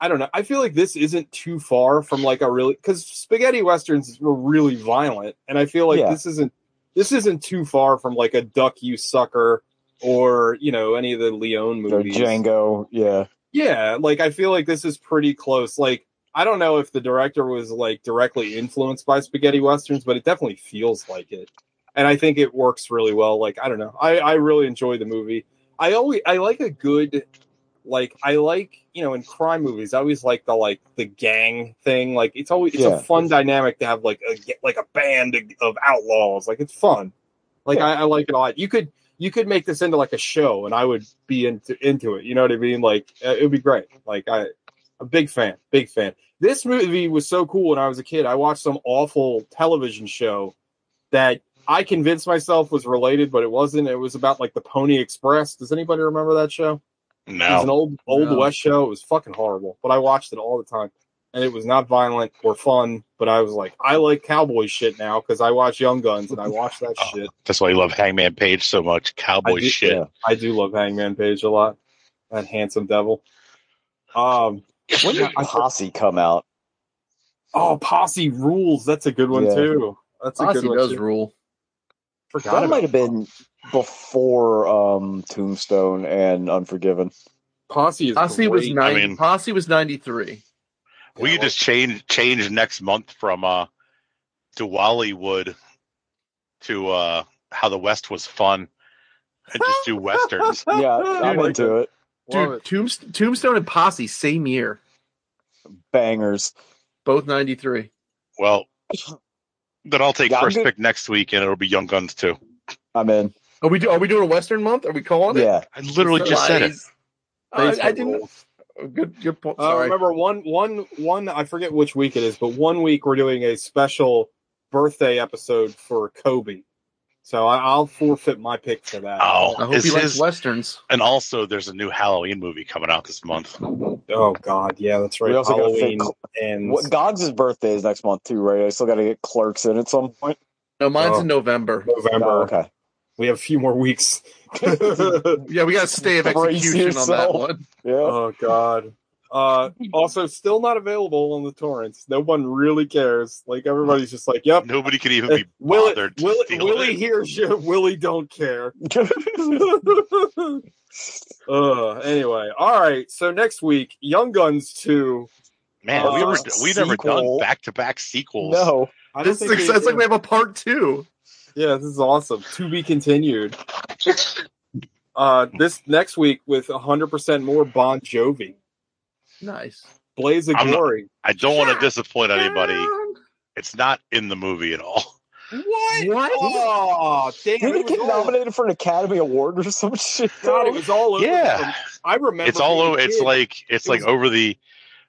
I don't know. I feel like this isn't too far from like a really because spaghetti westerns were really violent, and I feel like Yeah. this isn't this isn't too far from like a Duck You Sucker or you know any of the Leone movies. Or. Django, yeah. Yeah, like I feel like this is pretty close. Like I don't know if the director was like directly influenced by spaghetti westerns, but it definitely feels like it. And I think it works really well. Like I don't know. I I really enjoy the movie. I always I like a good like I like, you know, in crime movies, I always like the like the gang thing. Like it's always it's Yeah. a fun dynamic to have like a like a band of outlaws. Like it's fun. Like Yeah. I, I like it a lot. You could you could make this into like a show and I would be into into it. You know what I mean? Like uh, it would be great. Like I a big fan, big fan. This movie was so cool when I was a kid. I watched some awful television show that I convinced myself was related, but it wasn't. It was about like the Pony Express. Does anybody remember that show? It was an old old No. West show. It was fucking horrible, but I watched it all the time, and it was not violent or fun. But I was like, I like cowboy shit now because I watch Young Guns and I watch that Oh, shit. that's why I love Hangman Page so much. Cowboy I do- shit. yeah. I do love Hangman Page a lot. That handsome devil. Um. When did Posse come out? Oh, Posse rules. That's a good one Yeah. too. That's a good one. does too. rule. Forgot That might have been before um, Tombstone and Unforgiven. Posse. Is Posse was ninety. I mean- Posse was ninety three. We Yeah, could just change change next month from uh to Wallywood to uh how the West was fun and just do westerns. Yeah, I'm like into it. Love Dude, it. Tombst- Tombstone and Posse same year, Bangers. both ninety three. Well, then I'll take Yeah, first good. pick next week, and it'll be Young Guns too. I'm in. Are we do, Are we doing a Western month? Are we calling it? Yeah. I literally just said it. Uh, I didn't. Rules. oh, Good. Good point. Uh, remember one, one, one. I forget which week it is, but one week we're doing a special birthday episode for Kobe. So I, I'll forfeit my pick for that. Oh, I hope is he likes westerns. and also there's a new Halloween movie coming out this month. Oh God, yeah, that's right. We also gotta Halloween fit and What, Gogs' birthday is next month too, right? I still got to get clerks in at some point. No, mine's Oh. in November. November. Oh, okay. We have a few more weeks. Yeah, we got to stay of Brace execution on that one. Yeah. oh God. Uh, also, still not available on the torrents. No one really cares. Like everybody's just like, "Yep." Nobody could even be Willie, bothered. to Willie, steal Willie it. hears you. Willie don't care. uh, anyway, all right. So next week, Young Guns two. Man, Uh, we were we never done back to back sequels. no. I don't This think is, it's like we have a part two. Yeah, this is awesome. To be continued. Uh, this next week with 100% more Bon Jovi. Nice. Blaze of I'm not- Glory. I don't want to disappoint anybody. It's not in the movie at all. What? What? Oh, damn. Did it he was get all- nominated for an Academy Award or some shit? God, it was all over. Yeah, I remember. it's all over. It's like it's It like was- over the.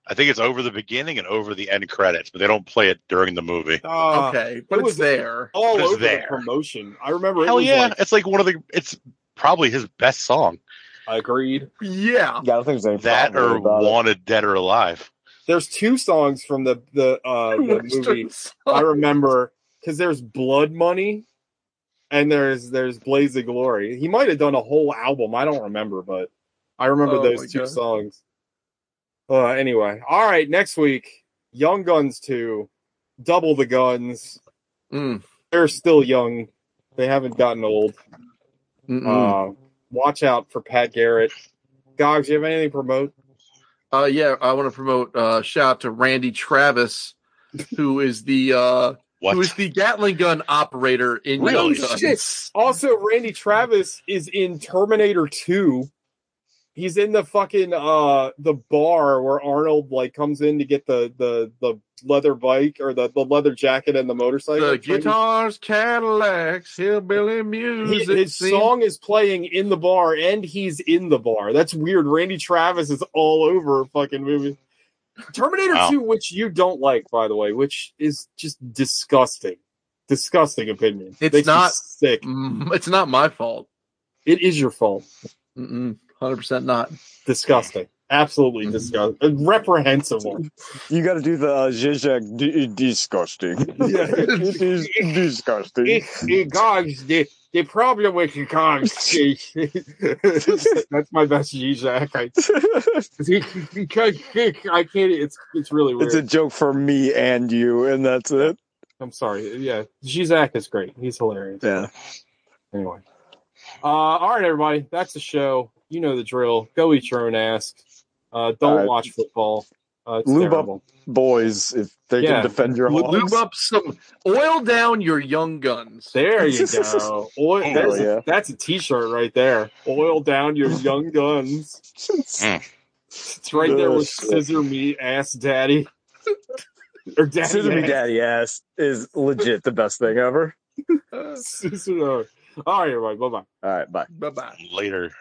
I think it's over the beginning and over the end credits, but they don't play it during the movie. Uh, okay, but it it's was- there. all It's over there. the promotion. I remember. It Hell was yeah, Like, it's like one of the. It's probably his best song. I agreed. Yeah. Yeah, I don't think there's any That or about it. Wanted Dead or Alive. There's two songs from the the uh the movie. I remember because there's Blood Money, and there's there's Blaze of Glory. He might have done a whole album. I don't remember, but I remember Oh those two God. songs. Uh, anyway, all right. Next week, Young Guns two, double the guns. Mm. They're still young. They haven't gotten old. Uh, watch out for Pat Garrett. Gogs, you have anything to promote? Uh, yeah, I want to promote. Uh, shout out to Randy Travis, who is the uh, What? who is the Gatling gun operator in Really? Young Guns. Shit. Also, Randy Travis is in Terminator 2. He's in the fucking uh the bar where Arnold like comes in to get the the the leather bike or the, the leather jacket and the motorcycle. The guitars, Cadillacs, hillbilly He, music. his scene. song is playing in the bar and he's in the bar. That's weird. Randy Travis is all over fucking movie. Terminator Wow. 2, which you don't like, by the way, which is just disgusting. Disgusting opinion. It's Makes not- sick. It's not my fault. It is your fault. Mm-mm, 100% not. Disgusting. Absolutely Mhm. disgusting. Reprehensible. You got to do the uh, Zizek d- disgusting. Yeah. it is disgusting. Gogs, the, the problem with the Gogs is that's my best Zizek. I, because I can't. It's it's really weird. it's a joke for me and you, and that's it. I'm sorry. Yeah, Zizek is great. He's hilarious. Yeah. Anyway, uh, all right, everybody, that's the show. You know the drill. Go eat your own ass. Uh, don't All right. watch football. Uh, it's Lube up. Boys, if they Yeah. can defend your Lube- hogs. Lube up some, oil down your young guns. There you go. Oil, Oh, that's, yeah. a, that's a t-shirt right there. Oil down your young guns. It's right there with scissor me ass daddy. or daddy. Scissor me ass. daddy ass is legit the best thing ever. Scissor- All right, everybody. Bye bye. All right, bye. Bye bye. Later.